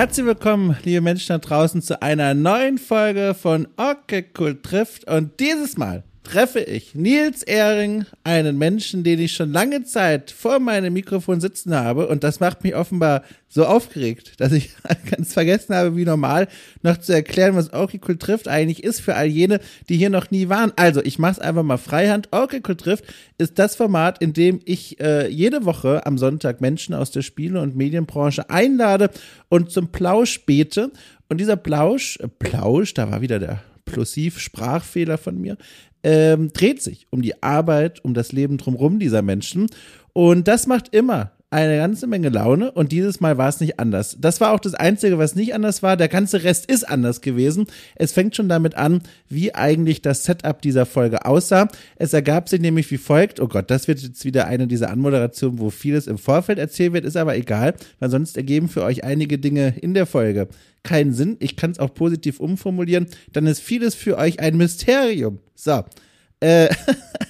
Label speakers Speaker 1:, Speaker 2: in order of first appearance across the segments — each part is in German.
Speaker 1: Herzlich willkommen, liebe Menschen da draußen, zu einer neuen Folge von Okay Cool trifft. Und dieses Mal treffe ich Nils Ehring, einen Menschen, den ich schon lange Zeit vor meinem Mikrofon sitzen habe. Und das macht mich offenbar so aufgeregt, dass ich ganz vergessen habe, wie normal noch zu erklären, was Cool trifft eigentlich ist für all jene, die hier noch nie waren. Also, ich mache es einfach mal freihand. Cool trifft ist das Format, in dem ich äh, jede Woche am Sonntag Menschen aus der Spiele- und Medienbranche einlade und zum Plausch bete. Und dieser Plausch, äh, Plausch, da war wieder der Plosiv-Sprachfehler von mir, ähm, dreht sich um die Arbeit, um das Leben drumherum dieser Menschen. Und das macht immer eine ganze Menge Laune und dieses Mal war es nicht anders. Das war auch das Einzige, was nicht anders war. Der ganze Rest ist anders gewesen. Es fängt schon damit an, wie eigentlich das Setup dieser Folge aussah. Es ergab sich nämlich wie folgt. Oh Gott, das wird jetzt wieder eine dieser Anmoderationen, wo vieles im Vorfeld erzählt wird, ist aber egal, weil sonst ergeben für euch einige Dinge in der Folge keinen Sinn. Ich kann es auch positiv umformulieren. Dann ist vieles für euch ein Mysterium. So. Äh,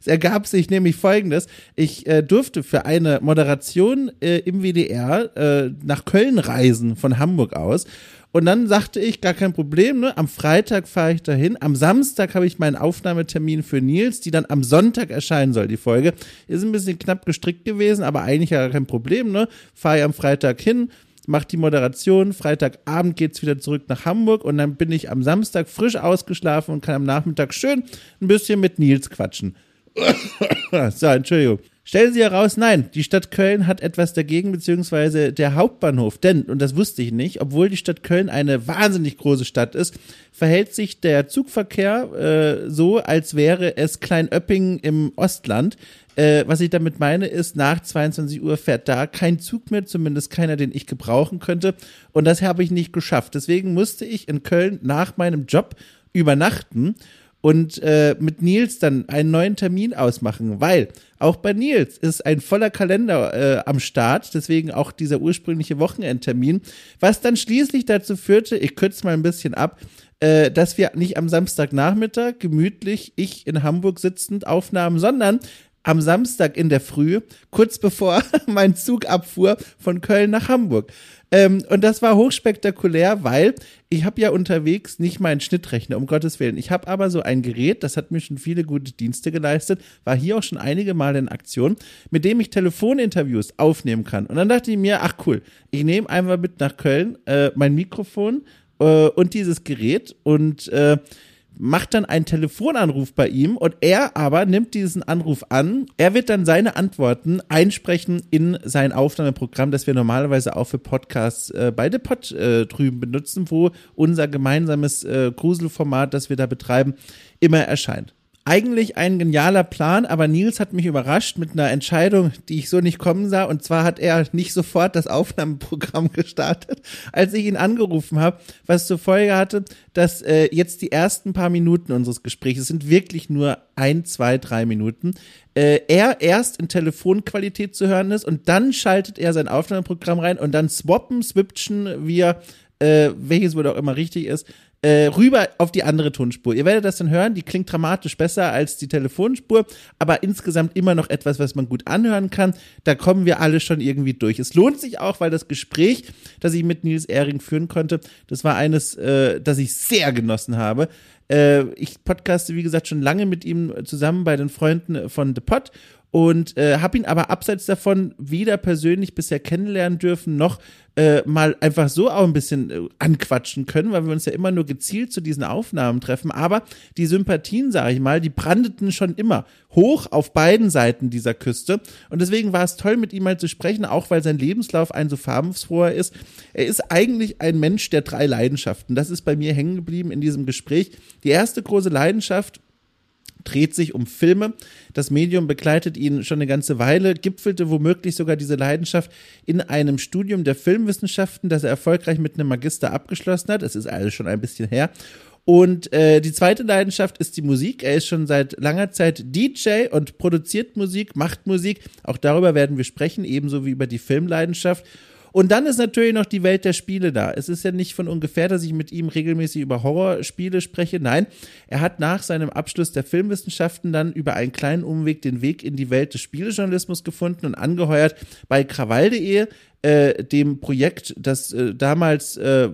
Speaker 1: Es ergab sich nämlich folgendes. Ich äh, durfte für eine Moderation äh, im WDR äh, nach Köln reisen von Hamburg aus. Und dann sagte ich, gar kein Problem, ne? Am Freitag fahre ich dahin. Am Samstag habe ich meinen Aufnahmetermin für Nils, die dann am Sonntag erscheinen soll, die Folge. Ist ein bisschen knapp gestrickt gewesen, aber eigentlich ja kein Problem, ne? Fahre ich am Freitag hin, mach die Moderation, Freitagabend geht's wieder zurück nach Hamburg und dann bin ich am Samstag frisch ausgeschlafen und kann am Nachmittag schön ein bisschen mit Nils quatschen. so, Entschuldigung. Stellen Sie heraus, nein, die Stadt Köln hat etwas dagegen, beziehungsweise der Hauptbahnhof. Denn, und das wusste ich nicht, obwohl die Stadt Köln eine wahnsinnig große Stadt ist, verhält sich der Zugverkehr äh, so, als wäre es Kleinöppingen im Ostland. Äh, was ich damit meine, ist, nach 22 Uhr fährt da kein Zug mehr, zumindest keiner, den ich gebrauchen könnte. Und das habe ich nicht geschafft. Deswegen musste ich in Köln nach meinem Job übernachten und äh, mit Nils dann einen neuen Termin ausmachen, weil auch bei Nils ist ein voller Kalender äh, am Start, deswegen auch dieser ursprüngliche Wochenendtermin, was dann schließlich dazu führte, ich kürze mal ein bisschen ab, äh, dass wir nicht am Samstagnachmittag gemütlich ich in Hamburg sitzend aufnahmen, sondern am Samstag in der Früh, kurz bevor mein Zug abfuhr von Köln nach Hamburg. Ähm, und das war hochspektakulär, weil ich habe ja unterwegs nicht meinen Schnittrechner, um Gottes Willen. Ich habe aber so ein Gerät, das hat mir schon viele gute Dienste geleistet, war hier auch schon einige Mal in Aktion, mit dem ich Telefoninterviews aufnehmen kann. Und dann dachte ich mir, ach cool, ich nehme einmal mit nach Köln äh, mein Mikrofon äh, und dieses Gerät und äh, macht dann einen Telefonanruf bei ihm und er aber nimmt diesen Anruf an. Er wird dann seine Antworten einsprechen in sein Aufnahmeprogramm, das wir normalerweise auch für Podcasts äh, bei The Pod äh, drüben benutzen, wo unser gemeinsames äh, Gruselformat, das wir da betreiben, immer erscheint eigentlich ein genialer Plan, aber Nils hat mich überrascht mit einer Entscheidung, die ich so nicht kommen sah. Und zwar hat er nicht sofort das Aufnahmeprogramm gestartet, als ich ihn angerufen habe, was zur Folge hatte, dass äh, jetzt die ersten paar Minuten unseres Gesprächs sind wirklich nur ein, zwei, drei Minuten. Äh, er erst in Telefonqualität zu hören ist und dann schaltet er sein Aufnahmeprogramm rein und dann swappen, switchen wir, äh, welches wohl auch immer richtig ist, äh, rüber auf die andere Tonspur. Ihr werdet das dann hören, die klingt dramatisch besser als die Telefonspur, aber insgesamt immer noch etwas, was man gut anhören kann. Da kommen wir alle schon irgendwie durch. Es lohnt sich auch, weil das Gespräch, das ich mit Nils Ehring führen konnte, das war eines, äh, das ich sehr genossen habe. Äh, ich podcaste, wie gesagt, schon lange mit ihm zusammen bei den Freunden von The Pod und äh, habe ihn aber abseits davon weder persönlich bisher kennenlernen dürfen, noch äh, mal einfach so auch ein bisschen äh, anquatschen können, weil wir uns ja immer nur gezielt zu diesen Aufnahmen treffen. Aber die Sympathien, sage ich mal, die brandeten schon immer hoch auf beiden Seiten dieser Küste. Und deswegen war es toll, mit ihm mal zu sprechen, auch weil sein Lebenslauf ein so farbenfroher ist. Er ist eigentlich ein Mensch der drei Leidenschaften. Das ist bei mir hängen geblieben in diesem Gespräch. Die erste große Leidenschaft dreht sich um Filme. Das Medium begleitet ihn schon eine ganze Weile, gipfelte womöglich sogar diese Leidenschaft in einem Studium der Filmwissenschaften, das er erfolgreich mit einem Magister abgeschlossen hat. Es ist alles schon ein bisschen her. Und äh, die zweite Leidenschaft ist die Musik. Er ist schon seit langer Zeit DJ und produziert Musik, macht Musik. Auch darüber werden wir sprechen, ebenso wie über die Filmleidenschaft. Und dann ist natürlich noch die Welt der Spiele da. Es ist ja nicht von ungefähr, dass ich mit ihm regelmäßig über Horrorspiele spreche. Nein, er hat nach seinem Abschluss der Filmwissenschaften dann über einen kleinen Umweg den Weg in die Welt des Spielejournalismus gefunden und angeheuert bei krawall.de äh, dem Projekt, das äh, damals äh,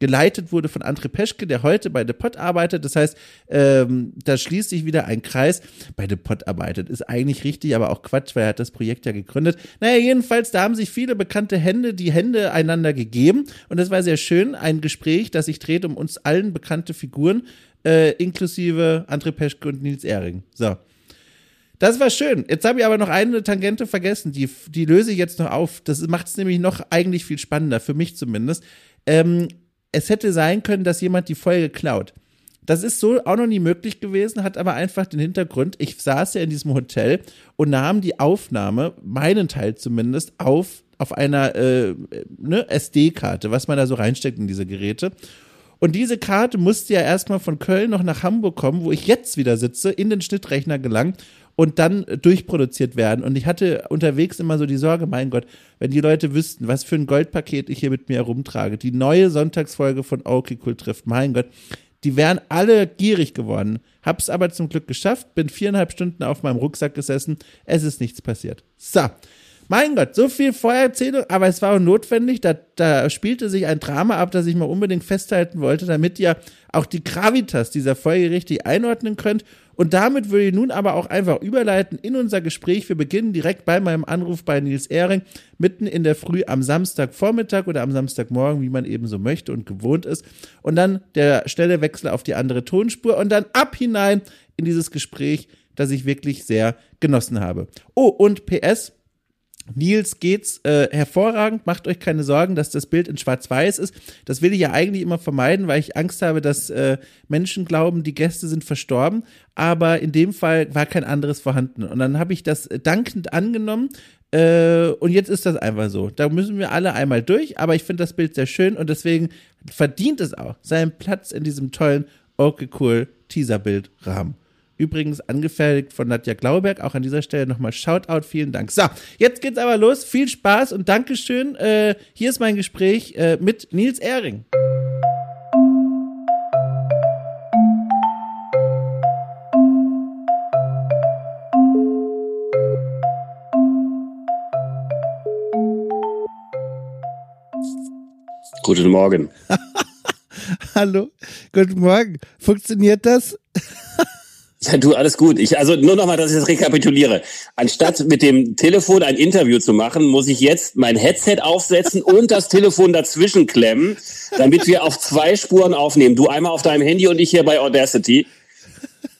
Speaker 1: geleitet wurde von André Peschke, der heute bei The Pot arbeitet. Das heißt, ähm, da schließt sich wieder ein Kreis. Bei The Pot arbeitet ist eigentlich richtig, aber auch Quatsch, weil er hat das Projekt ja gegründet. Naja, jedenfalls, da haben sich viele bekannte Hände die Hände einander gegeben und das war sehr schön. Ein Gespräch, das sich dreht um uns allen bekannte Figuren, äh, inklusive André Peschke und Nils Ehring. So. Das war schön. Jetzt habe ich aber noch eine Tangente vergessen. Die, die löse ich jetzt noch auf. Das macht es nämlich noch eigentlich viel spannender, für mich zumindest. Ähm, es hätte sein können, dass jemand die Folge klaut. Das ist so auch noch nie möglich gewesen, hat aber einfach den Hintergrund, ich saß ja in diesem Hotel und nahm die Aufnahme, meinen Teil zumindest, auf, auf einer äh, ne, SD-Karte, was man da so reinsteckt in diese Geräte. Und diese Karte musste ja erstmal von Köln noch nach Hamburg kommen, wo ich jetzt wieder sitze, in den Schnittrechner gelangt und dann durchproduziert werden. Und ich hatte unterwegs immer so die Sorge, mein Gott, wenn die Leute wüssten, was für ein Goldpaket ich hier mit mir herumtrage, die neue Sonntagsfolge von Okay Cool trifft, mein Gott, die wären alle gierig geworden. Hab's aber zum Glück geschafft, bin viereinhalb Stunden auf meinem Rucksack gesessen, es ist nichts passiert. So. Mein Gott, so viel Vorherzählung, aber es war auch notwendig. Da, da spielte sich ein Drama ab, das ich mal unbedingt festhalten wollte, damit ihr auch die Gravitas dieser Folge richtig einordnen könnt und damit würde ich nun aber auch einfach überleiten in unser Gespräch. Wir beginnen direkt bei meinem Anruf bei Nils Ehring, mitten in der Früh am Samstagvormittag oder am Samstagmorgen, wie man eben so möchte und gewohnt ist. Und dann der schnelle Wechsel auf die andere Tonspur und dann ab hinein in dieses Gespräch, das ich wirklich sehr genossen habe. Oh, und PS, Nils geht's äh, hervorragend. Macht euch keine Sorgen, dass das Bild in Schwarz-Weiß ist. Das will ich ja eigentlich immer vermeiden, weil ich Angst habe, dass äh, Menschen glauben, die Gäste sind verstorben. Aber in dem Fall war kein anderes vorhanden. Und dann habe ich das dankend angenommen. Äh, und jetzt ist das einfach so. Da müssen wir alle einmal durch. Aber ich finde das Bild sehr schön und deswegen verdient es auch seinen Platz in diesem tollen Okay Cool Teaserbildrahmen. Übrigens angefertigt von Nadja Glauberg. Auch an dieser Stelle nochmal Shoutout, vielen Dank. So, jetzt geht's aber los. Viel Spaß und Dankeschön. Äh, hier ist mein Gespräch äh, mit Nils Ehring.
Speaker 2: Guten Morgen.
Speaker 1: Hallo, guten Morgen. Funktioniert das?
Speaker 2: Ja, du, alles gut. Ich, also nur nochmal, dass ich das rekapituliere. Anstatt mit dem Telefon ein Interview zu machen, muss ich jetzt mein Headset aufsetzen und das Telefon dazwischen klemmen, damit wir auf zwei Spuren aufnehmen. Du einmal auf deinem Handy und ich hier bei Audacity.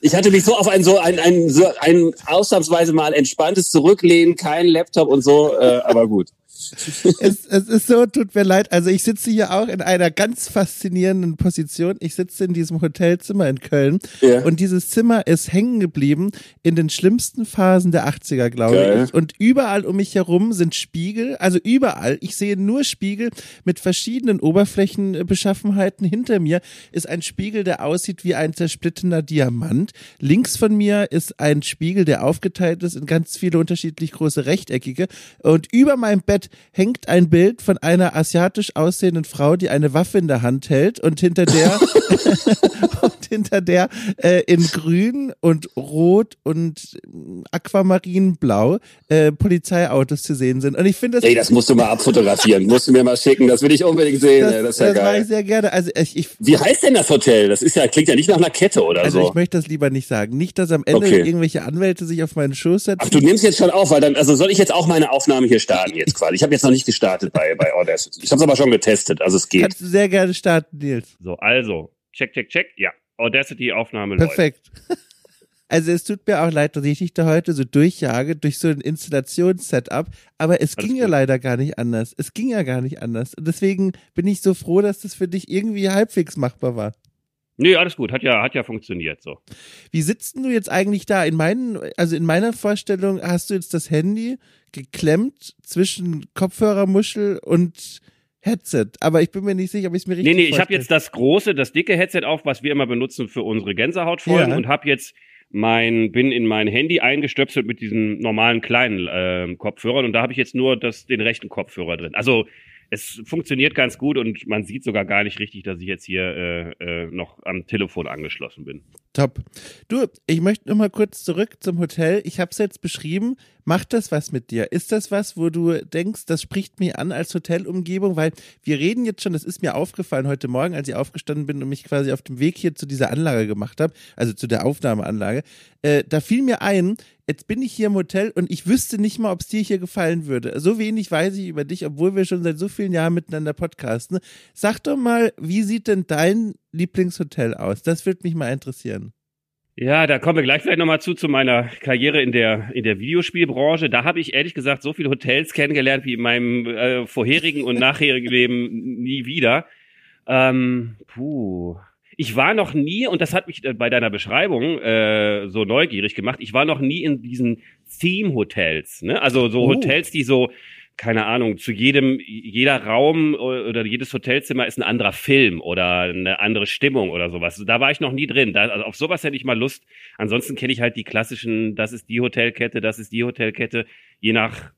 Speaker 2: Ich hatte mich so auf ein so ein, ein, so ein ausnahmsweise mal entspanntes Zurücklehnen, kein Laptop und so, äh, aber gut
Speaker 1: es, es ist so, tut mir leid. Also ich sitze hier auch in einer ganz faszinierenden Position. Ich sitze in diesem Hotelzimmer in Köln ja. und dieses Zimmer ist hängen geblieben in den schlimmsten Phasen der 80er, glaube Geil. ich. Und überall um mich herum sind Spiegel, also überall. Ich sehe nur Spiegel mit verschiedenen Oberflächenbeschaffenheiten. Hinter mir ist ein Spiegel, der aussieht wie ein zersplitternder Diamant. Links von mir ist ein Spiegel, der aufgeteilt ist in ganz viele unterschiedlich große Rechteckige. Und über meinem Bett hängt ein Bild von einer asiatisch aussehenden Frau, die eine Waffe in der Hand hält und hinter der hinter der äh, in grün und rot und aquamarinblau äh, Polizeiautos zu sehen sind. Und ich finde das.
Speaker 2: Ey, das musst du mal abfotografieren. musst du mir mal schicken. Das will ich unbedingt sehen. Das, das ist ja das geil. mache
Speaker 1: ich sehr gerne. Also ich, ich,
Speaker 2: Wie heißt denn das Hotel? Das ist ja klingt ja nicht nach einer Kette oder
Speaker 1: also
Speaker 2: so.
Speaker 1: Also ich möchte das lieber nicht sagen. Nicht, dass am Ende okay. irgendwelche Anwälte sich auf meinen Schoß setzen.
Speaker 2: Ach, du nimmst jetzt schon auf, weil dann also soll ich jetzt auch meine Aufnahme hier starten jetzt quasi? Ich habe jetzt noch nicht gestartet bei, bei Audacity. Ich habe es aber schon getestet, also es geht.
Speaker 1: Kannst du sehr gerne starten, Nils.
Speaker 2: So, also, check, check, check. Ja, Audacity-Aufnahme
Speaker 1: läuft. Perfekt. Also es tut mir auch leid, dass ich dich da heute so durchjage durch so ein Installationssetup, aber es Alles ging gut. ja leider gar nicht anders. Es ging ja gar nicht anders. Und deswegen bin ich so froh, dass das für dich irgendwie halbwegs machbar war.
Speaker 2: Nee, alles gut, hat ja, hat ja funktioniert so.
Speaker 1: Wie sitzt du jetzt eigentlich da? In meinen, also in meiner Vorstellung hast du jetzt das Handy geklemmt zwischen Kopfhörermuschel und Headset, aber ich bin mir nicht sicher, ob ich es mir richtig
Speaker 2: Nee, nee, ich habe jetzt das große, das dicke Headset auf, was wir immer benutzen für unsere Gänsehautfolgen ja. und habe jetzt mein bin in mein Handy eingestöpselt mit diesen normalen kleinen äh, Kopfhörern und da habe ich jetzt nur das den rechten Kopfhörer drin. Also es funktioniert ganz gut und man sieht sogar gar nicht richtig, dass ich jetzt hier äh, äh, noch am Telefon angeschlossen bin.
Speaker 1: Top. Du, ich möchte noch mal kurz zurück zum Hotel. Ich habe es jetzt beschrieben. Macht das was mit dir? Ist das was, wo du denkst, das spricht mich an als Hotelumgebung? Weil wir reden jetzt schon, das ist mir aufgefallen heute Morgen, als ich aufgestanden bin und mich quasi auf dem Weg hier zu dieser Anlage gemacht habe, also zu der Aufnahmeanlage. Äh, da fiel mir ein, jetzt bin ich hier im Hotel und ich wüsste nicht mal, ob es dir hier gefallen würde. So wenig weiß ich über dich, obwohl wir schon seit so vielen Jahren miteinander podcasten. Sag doch mal, wie sieht denn dein Lieblingshotel aus? Das würde mich mal interessieren.
Speaker 2: Ja, da kommen wir gleich vielleicht nochmal zu, zu meiner Karriere in der, in der Videospielbranche. Da habe ich ehrlich gesagt so viele Hotels kennengelernt wie in meinem äh, vorherigen und nachherigen Leben nie wieder. Ähm, puh. Ich war noch nie, und das hat mich äh, bei deiner Beschreibung äh, so neugierig gemacht, ich war noch nie in diesen Theme-Hotels. Ne? Also so oh. Hotels, die so keine Ahnung, zu jedem, jeder Raum oder jedes Hotelzimmer ist ein anderer Film oder eine andere Stimmung oder sowas. Da war ich noch nie drin. Da, also auf sowas hätte ich mal Lust. Ansonsten kenne ich halt die klassischen, das ist die Hotelkette, das ist die Hotelkette, je nach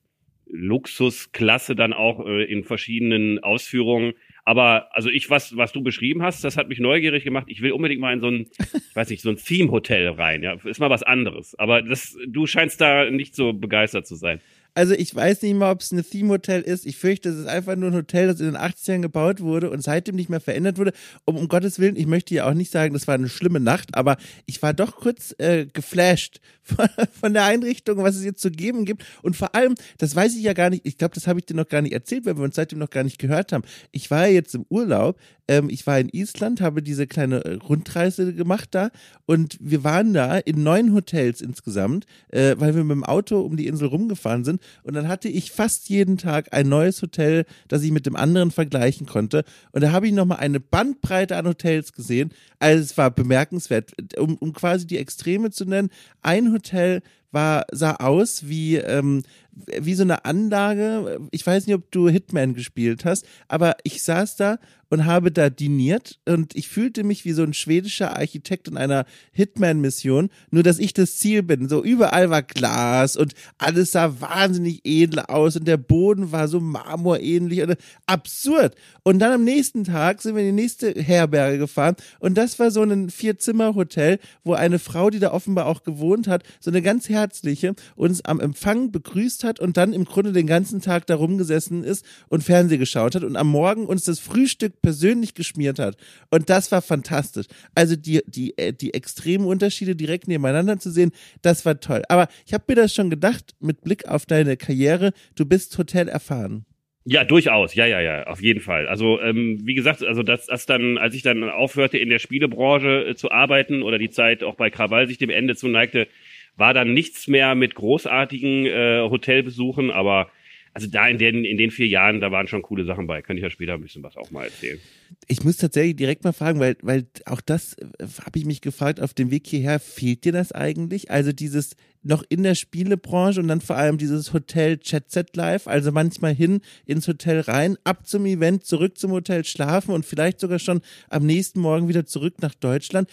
Speaker 2: Luxusklasse dann auch äh, in verschiedenen Ausführungen. Aber also ich, was, was du beschrieben hast, das hat mich neugierig gemacht. Ich will unbedingt mal in so ein, ich weiß nicht, so ein Theme-Hotel rein. Ja, ist mal was anderes. Aber das, du scheinst da nicht so begeistert zu sein.
Speaker 1: Also ich weiß nicht mal, ob es ein Theme-Hotel ist. Ich fürchte, es ist einfach nur ein Hotel, das in den 80ern gebaut wurde und seitdem nicht mehr verändert wurde. Um, um Gottes Willen, ich möchte ja auch nicht sagen, das war eine schlimme Nacht, aber ich war doch kurz äh, geflasht von, der Einrichtung, was es jetzt zu geben gibt. Und vor allem, das weiß ich ja gar nicht, ich glaube, das habe ich dir noch gar nicht erzählt, weil wir uns seitdem noch gar nicht gehört haben. Ich war ja jetzt im Urlaub, ähm, ich war in Island, habe diese kleine äh, Rundreise gemacht da und wir waren da in neun Hotels insgesamt, äh, weil wir mit dem Auto um die Insel rumgefahren sind und dann hatte ich fast jeden Tag ein neues Hotel, das ich mit dem anderen vergleichen konnte. Und da habe ich nochmal eine Bandbreite an Hotels gesehen. Also es war bemerkenswert. Um, um quasi die Extreme zu nennen, ein Hotel Hotel war, sah aus wie, ähm, wie so eine Anlage. Ich weiß nicht, ob du Hitman gespielt hast, aber ich saß da und habe da diniert und ich fühlte mich wie so ein schwedischer Architekt in einer Hitman-Mission, nur dass ich das Ziel bin. So überall war Glas und alles sah wahnsinnig edel aus und der Boden war so marmorähnlich absurd. Und dann am nächsten Tag sind wir in die nächste Herberge gefahren und das war so ein Vier-Zimmer-Hotel, wo eine Frau, die da offenbar auch gewohnt hat, so eine ganz herzliche, uns am Empfang begrüßt hat und dann im Grunde den ganzen Tag da rumgesessen ist und Fernseh geschaut hat und am Morgen uns das Frühstück persönlich geschmiert hat. Und das war fantastisch. Also die, die, äh, die extremen Unterschiede direkt nebeneinander zu sehen, das war toll. Aber ich habe mir das schon gedacht, mit Blick auf deine Karriere, du bist Hotel erfahren.
Speaker 2: Ja, durchaus. Ja, ja, ja, auf jeden Fall. Also, ähm, wie gesagt, also das, das dann, als ich dann aufhörte, in der Spielebranche äh, zu arbeiten oder die Zeit auch bei Krawall sich dem Ende zuneigte, war dann nichts mehr mit großartigen äh, Hotelbesuchen, aber also da in den, in den vier Jahren, da waren schon coole Sachen bei. Kann ich ja später ein bisschen was auch mal erzählen.
Speaker 1: Ich muss tatsächlich direkt mal fragen, weil, weil auch das äh, habe ich mich gefragt auf dem Weg hierher, fehlt dir das eigentlich? Also dieses noch in der Spielebranche und dann vor allem dieses Hotel Chat Set Live, also manchmal hin ins Hotel rein, ab zum Event, zurück zum Hotel schlafen und vielleicht sogar schon am nächsten Morgen wieder zurück nach Deutschland.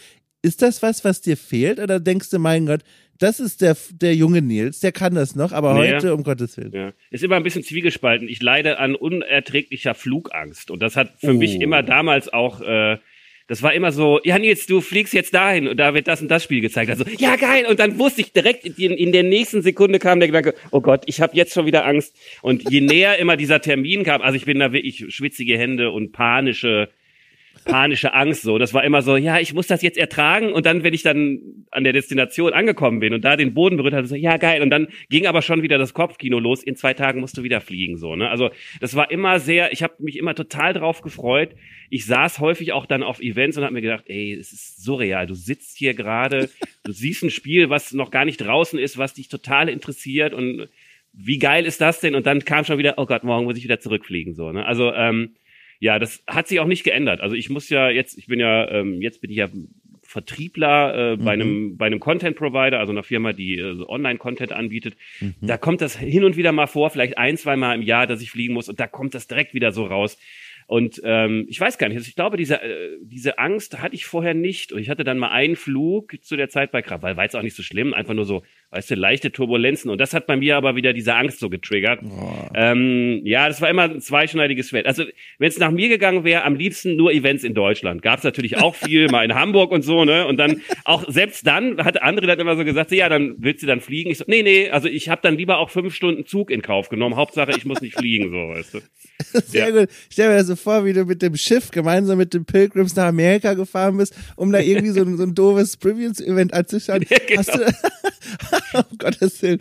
Speaker 1: Ist das was, was dir fehlt oder denkst du, mein Gott, das ist der, der junge Nils, der kann das noch, aber nee, heute, um Gottes Willen.
Speaker 2: Ja. Ist immer ein bisschen zwiegespalten. Ich leide an unerträglicher Flugangst. Und das hat für oh. mich immer damals auch, äh, das war immer so, ja Nils, du fliegst jetzt dahin und da wird das und das Spiel gezeigt. Also, ja geil. Und dann wusste ich direkt, in, in der nächsten Sekunde kam der Gedanke, oh Gott, ich habe jetzt schon wieder Angst. Und je näher immer dieser Termin kam, also ich bin da wirklich schwitzige Hände und panische panische Angst so. Das war immer so, ja, ich muss das jetzt ertragen und dann, wenn ich dann an der Destination angekommen bin und da den Boden berührt hatte, so, ja, geil. Und dann ging aber schon wieder das Kopfkino los. In zwei Tagen musst du wieder fliegen, so, ne? Also, das war immer sehr, ich habe mich immer total drauf gefreut. Ich saß häufig auch dann auf Events und habe mir gedacht, ey, es ist surreal. Du sitzt hier gerade, du siehst ein Spiel, was noch gar nicht draußen ist, was dich total interessiert und wie geil ist das denn? Und dann kam schon wieder, oh Gott, morgen muss ich wieder zurückfliegen, so, ne? Also, ähm, ja, das hat sich auch nicht geändert. Also ich muss ja jetzt, ich bin ja, ähm, jetzt bin ich ja Vertriebler äh, mhm. bei einem bei einem Content Provider, also einer Firma, die äh, Online Content anbietet. Mhm. Da kommt das hin und wieder mal vor, vielleicht ein, zwei Mal im Jahr, dass ich fliegen muss und da kommt das direkt wieder so raus. Und ähm, ich weiß gar nicht, also ich glaube, diese, äh, diese Angst hatte ich vorher nicht. Und ich hatte dann mal einen Flug zu der Zeit bei Krawall, war jetzt auch nicht so schlimm, einfach nur so weißt du, leichte Turbulenzen. Und das hat bei mir aber wieder diese Angst so getriggert. Oh. Ähm, ja, das war immer ein zweischneidiges Schwert. Also, wenn es nach mir gegangen wäre, am liebsten nur Events in Deutschland. Gab es natürlich auch viel, mal in Hamburg und so, ne? Und dann auch selbst dann hat andere dann immer so gesagt, ja, dann willst du dann fliegen? Ich so, nee, nee, also ich habe dann lieber auch fünf Stunden Zug in Kauf genommen. Hauptsache, ich muss nicht fliegen, so, weißt du.
Speaker 1: Sehr ja. gut. Stell mir das so vor, wie du mit dem Schiff gemeinsam mit den Pilgrims nach Amerika gefahren bist, um da irgendwie so, ein, so ein doofes Premiums-Event anzuschauen. Ja, genau. Hast du, um Gottes Willen,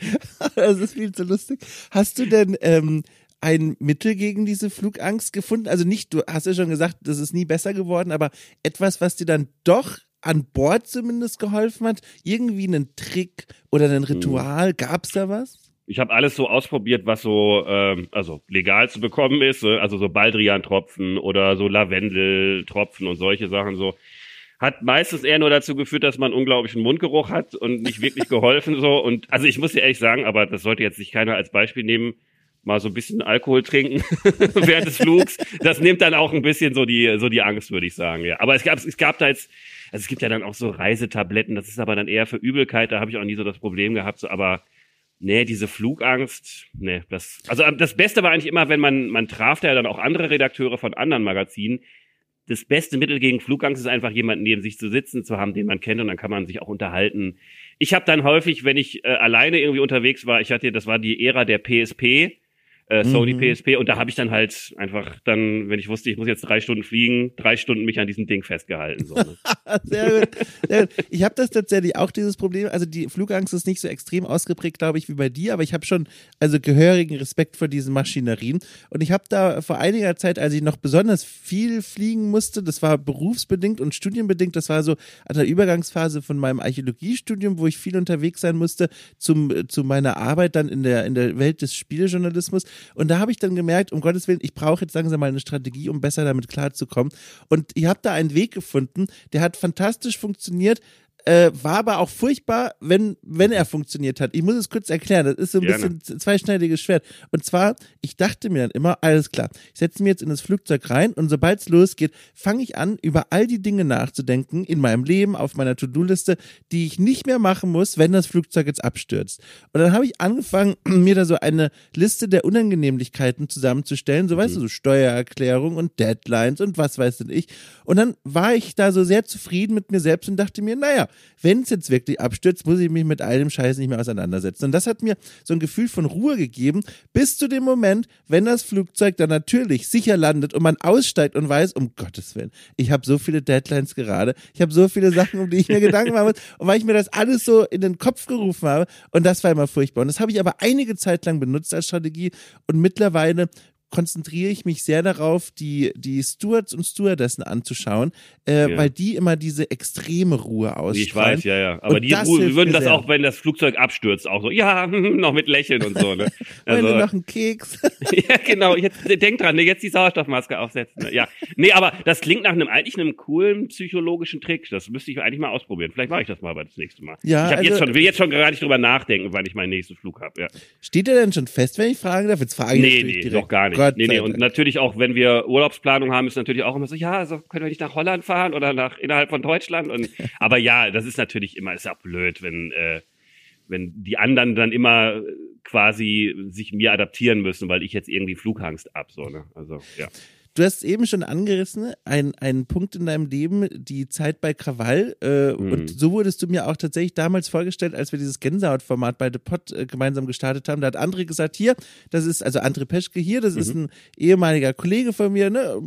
Speaker 1: das ist viel zu lustig. Hast du denn ähm, ein Mittel gegen diese Flugangst gefunden? Also nicht, du hast ja schon gesagt, das ist nie besser geworden, aber etwas, was dir dann doch an Bord zumindest geholfen hat? Irgendwie einen Trick oder ein Ritual? Gab es da was?
Speaker 2: Ich habe alles so ausprobiert, was so ähm, also legal zu bekommen ist, ne? also so Baldrian-Tropfen oder so Lavendel-Tropfen und solche Sachen so. Hat meistens eher nur dazu geführt, dass man unglaublichen Mundgeruch hat und nicht wirklich geholfen so. Und also ich muss dir ehrlich sagen, aber das sollte jetzt sich keiner als Beispiel nehmen, mal so ein bisschen Alkohol trinken während des Flugs. Das nimmt dann auch ein bisschen so die so die Angst, würde ich sagen. Ja, aber es gab es gab da jetzt also es gibt ja dann auch so Reisetabletten. Das ist aber dann eher für Übelkeit. Da habe ich auch nie so das Problem gehabt. So, aber Nee, diese Flugangst, nee, das, also ähm, das Beste war eigentlich immer, wenn man, man traf ja dann auch andere Redakteure von anderen Magazinen. Das beste Mittel gegen Flugangst ist einfach jemanden neben sich zu sitzen zu haben, den man kennt und dann kann man sich auch unterhalten. Ich habe dann häufig, wenn ich äh, alleine irgendwie unterwegs war, ich hatte, das war die Ära der PSP, äh, Sony mhm. PSP und da habe ich dann halt einfach dann, wenn ich wusste, ich muss jetzt drei Stunden fliegen, drei Stunden mich an diesem Ding festgehalten. So, ne?
Speaker 1: sehr, gut, sehr gut. Ich habe das tatsächlich auch dieses Problem. Also die Flugangst ist nicht so extrem ausgeprägt, glaube ich, wie bei dir, aber ich habe schon also gehörigen Respekt vor diesen Maschinerien und ich habe da vor einiger Zeit, als ich noch besonders viel fliegen musste, das war berufsbedingt und studienbedingt, das war so an der Übergangsphase von meinem Archäologiestudium, wo ich viel unterwegs sein musste, zum zu meiner Arbeit dann in der in der Welt des Spieljournalismus und da habe ich dann gemerkt, um Gottes Willen, ich brauche jetzt langsam mal eine Strategie, um besser damit klarzukommen. Und ich habe da einen Weg gefunden, der hat fantastisch funktioniert äh, war aber auch furchtbar, wenn, wenn er funktioniert hat. Ich muss es kurz erklären, das ist so ein Gerne. bisschen zweischneidiges Schwert. Und zwar, ich dachte mir dann immer, alles klar, ich setze mich jetzt in das Flugzeug rein und sobald es losgeht, fange ich an, über all die Dinge nachzudenken in meinem Leben, auf meiner To-Do-Liste, die ich nicht mehr machen muss, wenn das Flugzeug jetzt abstürzt. Und dann habe ich angefangen, mir da so eine Liste der Unangenehmlichkeiten zusammenzustellen, so weißt mhm. du, so Steuererklärung und Deadlines und was weiß denn ich. Und dann war ich da so sehr zufrieden mit mir selbst und dachte mir, naja, wenn es jetzt wirklich abstürzt, muss ich mich mit all dem Scheiß nicht mehr auseinandersetzen. Und das hat mir so ein Gefühl von Ruhe gegeben, bis zu dem Moment, wenn das Flugzeug dann natürlich sicher landet und man aussteigt und weiß, um Gottes Willen, ich habe so viele Deadlines gerade, ich habe so viele Sachen, um die ich mir Gedanken machen muss. Und weil ich mir das alles so in den Kopf gerufen habe, und das war immer furchtbar. Und das habe ich aber einige Zeit lang benutzt als Strategie und mittlerweile konzentriere ich mich sehr darauf, die, die Stewards und Stewardessen anzuschauen, äh, ja. weil die immer diese extreme Ruhe ausstrahlen.
Speaker 2: Ich weiß, ja, ja. Aber und die Ruhe, würden das sehr. auch, wenn das Flugzeug abstürzt, auch so, ja, noch mit Lächeln und so. Ne?
Speaker 1: Also, noch einen Keks.
Speaker 2: ja, genau. Jetzt denk dran, ne, jetzt die Sauerstoffmaske aufsetzen. Ne? Ja, nee, aber das klingt nach einem eigentlich einem coolen psychologischen Trick. Das müsste ich eigentlich mal ausprobieren. Vielleicht mache ich das mal das nächste Mal. Ja, ich also, jetzt schon, will jetzt schon gar nicht drüber nachdenken, wann ich meinen nächsten Flug habe. Ja.
Speaker 1: Steht der denn schon fest, wenn ich fragen darf? Jetzt frage ich
Speaker 2: nee, nee, direkt. noch gar nicht. Gott nee, nee, und natürlich auch, wenn wir Urlaubsplanung haben, ist natürlich auch immer so, ja, also können wir nicht nach Holland fahren oder nach innerhalb von Deutschland. Und, aber ja, das ist natürlich immer, ist ja blöd, wenn, äh, wenn die anderen dann immer quasi sich mir adaptieren müssen, weil ich jetzt irgendwie Flugangst ab, so, ne? Also, ja.
Speaker 1: Du hast eben schon angerissen, ein, ein Punkt in deinem Leben, die Zeit bei Krawall. Äh, mhm. Und so wurdest du mir auch tatsächlich damals vorgestellt, als wir dieses Gänsehaut-Format bei The Pot äh, gemeinsam gestartet haben. Da hat André gesagt, hier, das ist, also André Peschke hier, das mhm. ist ein ehemaliger Kollege von mir, ne?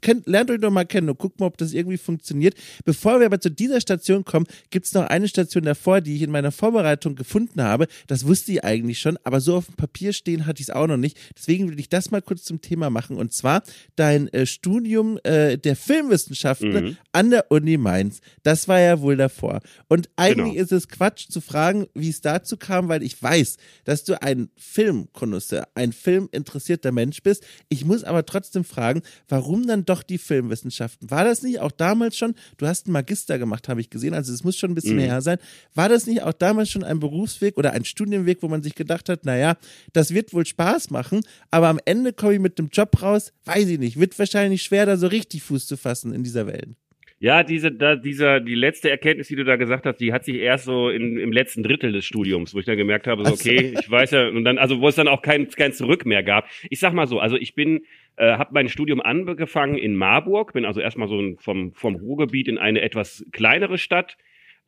Speaker 1: Kennt, lernt euch doch mal kennen und guckt mal, ob das irgendwie funktioniert. Bevor wir aber zu dieser Station kommen, gibt's noch eine Station davor, die ich in meiner Vorbereitung gefunden habe. Das wusste ich eigentlich schon, aber so auf dem Papier stehen hatte ich es auch noch nicht. Deswegen will ich das mal kurz zum Thema machen. Und zwar, da dein äh, Studium äh, der Filmwissenschaften mhm. an der Uni Mainz. Das war ja wohl davor. Und eigentlich genau. ist es Quatsch zu fragen, wie es dazu kam, weil ich weiß, dass du ein Filmkonnoisseur, ein filminteressierter Mensch bist. Ich muss aber trotzdem fragen, warum dann doch die Filmwissenschaften? War das nicht auch damals schon, du hast einen Magister gemacht, habe ich gesehen, also es muss schon ein bisschen mhm. her sein. War das nicht auch damals schon ein Berufsweg oder ein Studienweg, wo man sich gedacht hat, naja, das wird wohl Spaß machen, aber am Ende komme ich mit dem Job raus, weiß ich nicht, wird wahrscheinlich schwer, da so richtig Fuß zu fassen in dieser Welt.
Speaker 2: Ja, diese, da, dieser, die letzte Erkenntnis, die du da gesagt hast, die hat sich erst so in, im letzten Drittel des Studiums, wo ich dann gemerkt habe, so, okay, ich weiß ja, und dann, also wo es dann auch kein, kein Zurück mehr gab. Ich sag mal so, also ich bin, äh, habe mein Studium angefangen in Marburg, bin also erstmal so vom, vom Ruhrgebiet in eine etwas kleinere Stadt,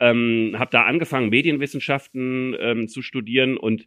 Speaker 2: ähm, habe da angefangen, Medienwissenschaften ähm, zu studieren und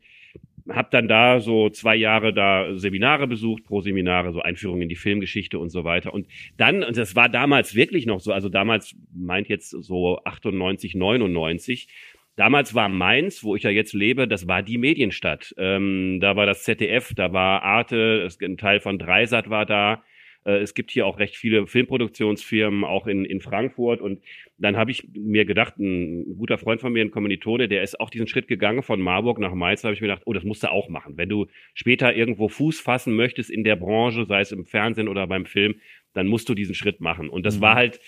Speaker 2: habe dann da so zwei Jahre da Seminare besucht, pro Seminare, so Einführung in die Filmgeschichte und so weiter. Und dann, und das war damals wirklich noch so, also damals meint jetzt so 98, 99, Damals war Mainz, wo ich ja jetzt lebe, das war die Medienstadt. Ähm, da war das ZDF, da war Arte, ein Teil von Dreisat war da. Äh, es gibt hier auch recht viele Filmproduktionsfirmen, auch in, in Frankfurt. Und dann habe ich mir gedacht, ein guter Freund von mir, ein Kommilitone, der ist auch diesen Schritt gegangen von Marburg nach Mainz. Da habe ich mir gedacht, oh, das musst du auch machen. Wenn du später irgendwo Fuß fassen möchtest in der Branche, sei es im Fernsehen oder beim Film, dann musst du diesen Schritt machen. Und das mhm. war halt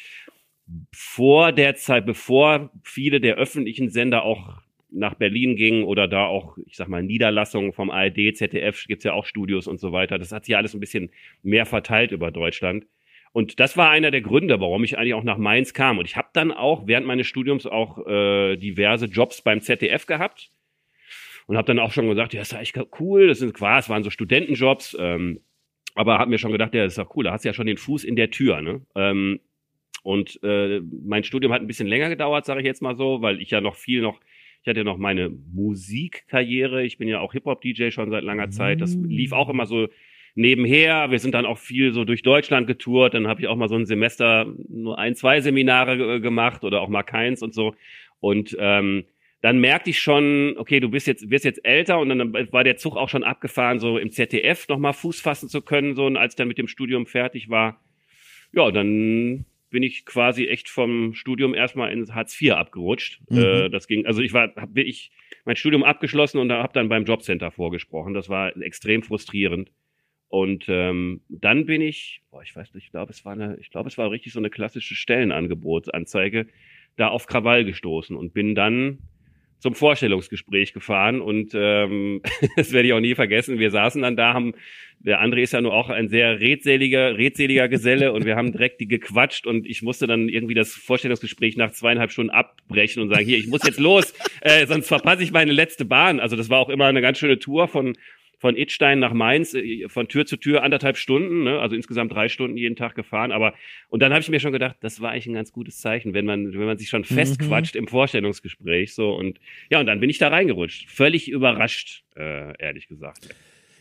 Speaker 2: vor der Zeit, bevor viele der öffentlichen Sender auch nach Berlin ging oder da auch, ich sag mal, Niederlassungen vom ARD, ZDF, gibt's ja auch Studios und so weiter. Das hat sich alles ein bisschen mehr verteilt über Deutschland. Und das war einer der Gründe, warum ich eigentlich auch nach Mainz kam. Und ich habe dann auch während meines Studiums auch äh, diverse Jobs beim ZDF gehabt und habe dann auch schon gesagt, ja, ist echt cool. Das sind quasi, waren so Studentenjobs, ähm, aber habe mir schon gedacht, ja, ist doch cool. Da hast du ja schon den Fuß in der Tür. Ne? Ähm, und äh, mein Studium hat ein bisschen länger gedauert, sage ich jetzt mal so, weil ich ja noch viel noch ich hatte noch meine Musikkarriere. Ich bin ja auch Hip-Hop-DJ schon seit langer Zeit. Das lief auch immer so nebenher. Wir sind dann auch viel so durch Deutschland getourt. Dann habe ich auch mal so ein Semester nur ein, zwei Seminare gemacht oder auch mal keins und so. Und ähm, dann merkte ich schon, okay, du bist jetzt, wirst jetzt älter und dann war der Zug auch schon abgefahren, so im ZDF nochmal Fuß fassen zu können, so und als ich dann mit dem Studium fertig war, ja, dann bin ich quasi echt vom Studium erstmal ins Hartz IV abgerutscht. Mhm. Äh, das ging, also ich war, habe ich mein Studium abgeschlossen und habe dann beim Jobcenter vorgesprochen. Das war extrem frustrierend. Und ähm, dann bin ich, boah, ich weiß nicht, ich glaube, es war eine, ich glaube, es war richtig so eine klassische Stellenangebotsanzeige, da auf Krawall gestoßen und bin dann zum Vorstellungsgespräch gefahren und ähm, das werde ich auch nie vergessen. Wir saßen dann da, haben der André ist ja nur auch ein sehr redseliger, redseliger Geselle und wir haben direkt die gequatscht und ich musste dann irgendwie das Vorstellungsgespräch nach zweieinhalb Stunden abbrechen und sagen, hier, ich muss jetzt los, äh, sonst verpasse ich meine letzte Bahn. Also das war auch immer eine ganz schöne Tour von von Idstein nach Mainz äh, von Tür zu Tür anderthalb Stunden, ne? also insgesamt drei Stunden jeden Tag gefahren. Aber und dann habe ich mir schon gedacht, das war eigentlich ein ganz gutes Zeichen, wenn man wenn man sich schon mhm. festquatscht mhm. im Vorstellungsgespräch so und ja und dann bin ich da reingerutscht, völlig überrascht, äh, ehrlich gesagt.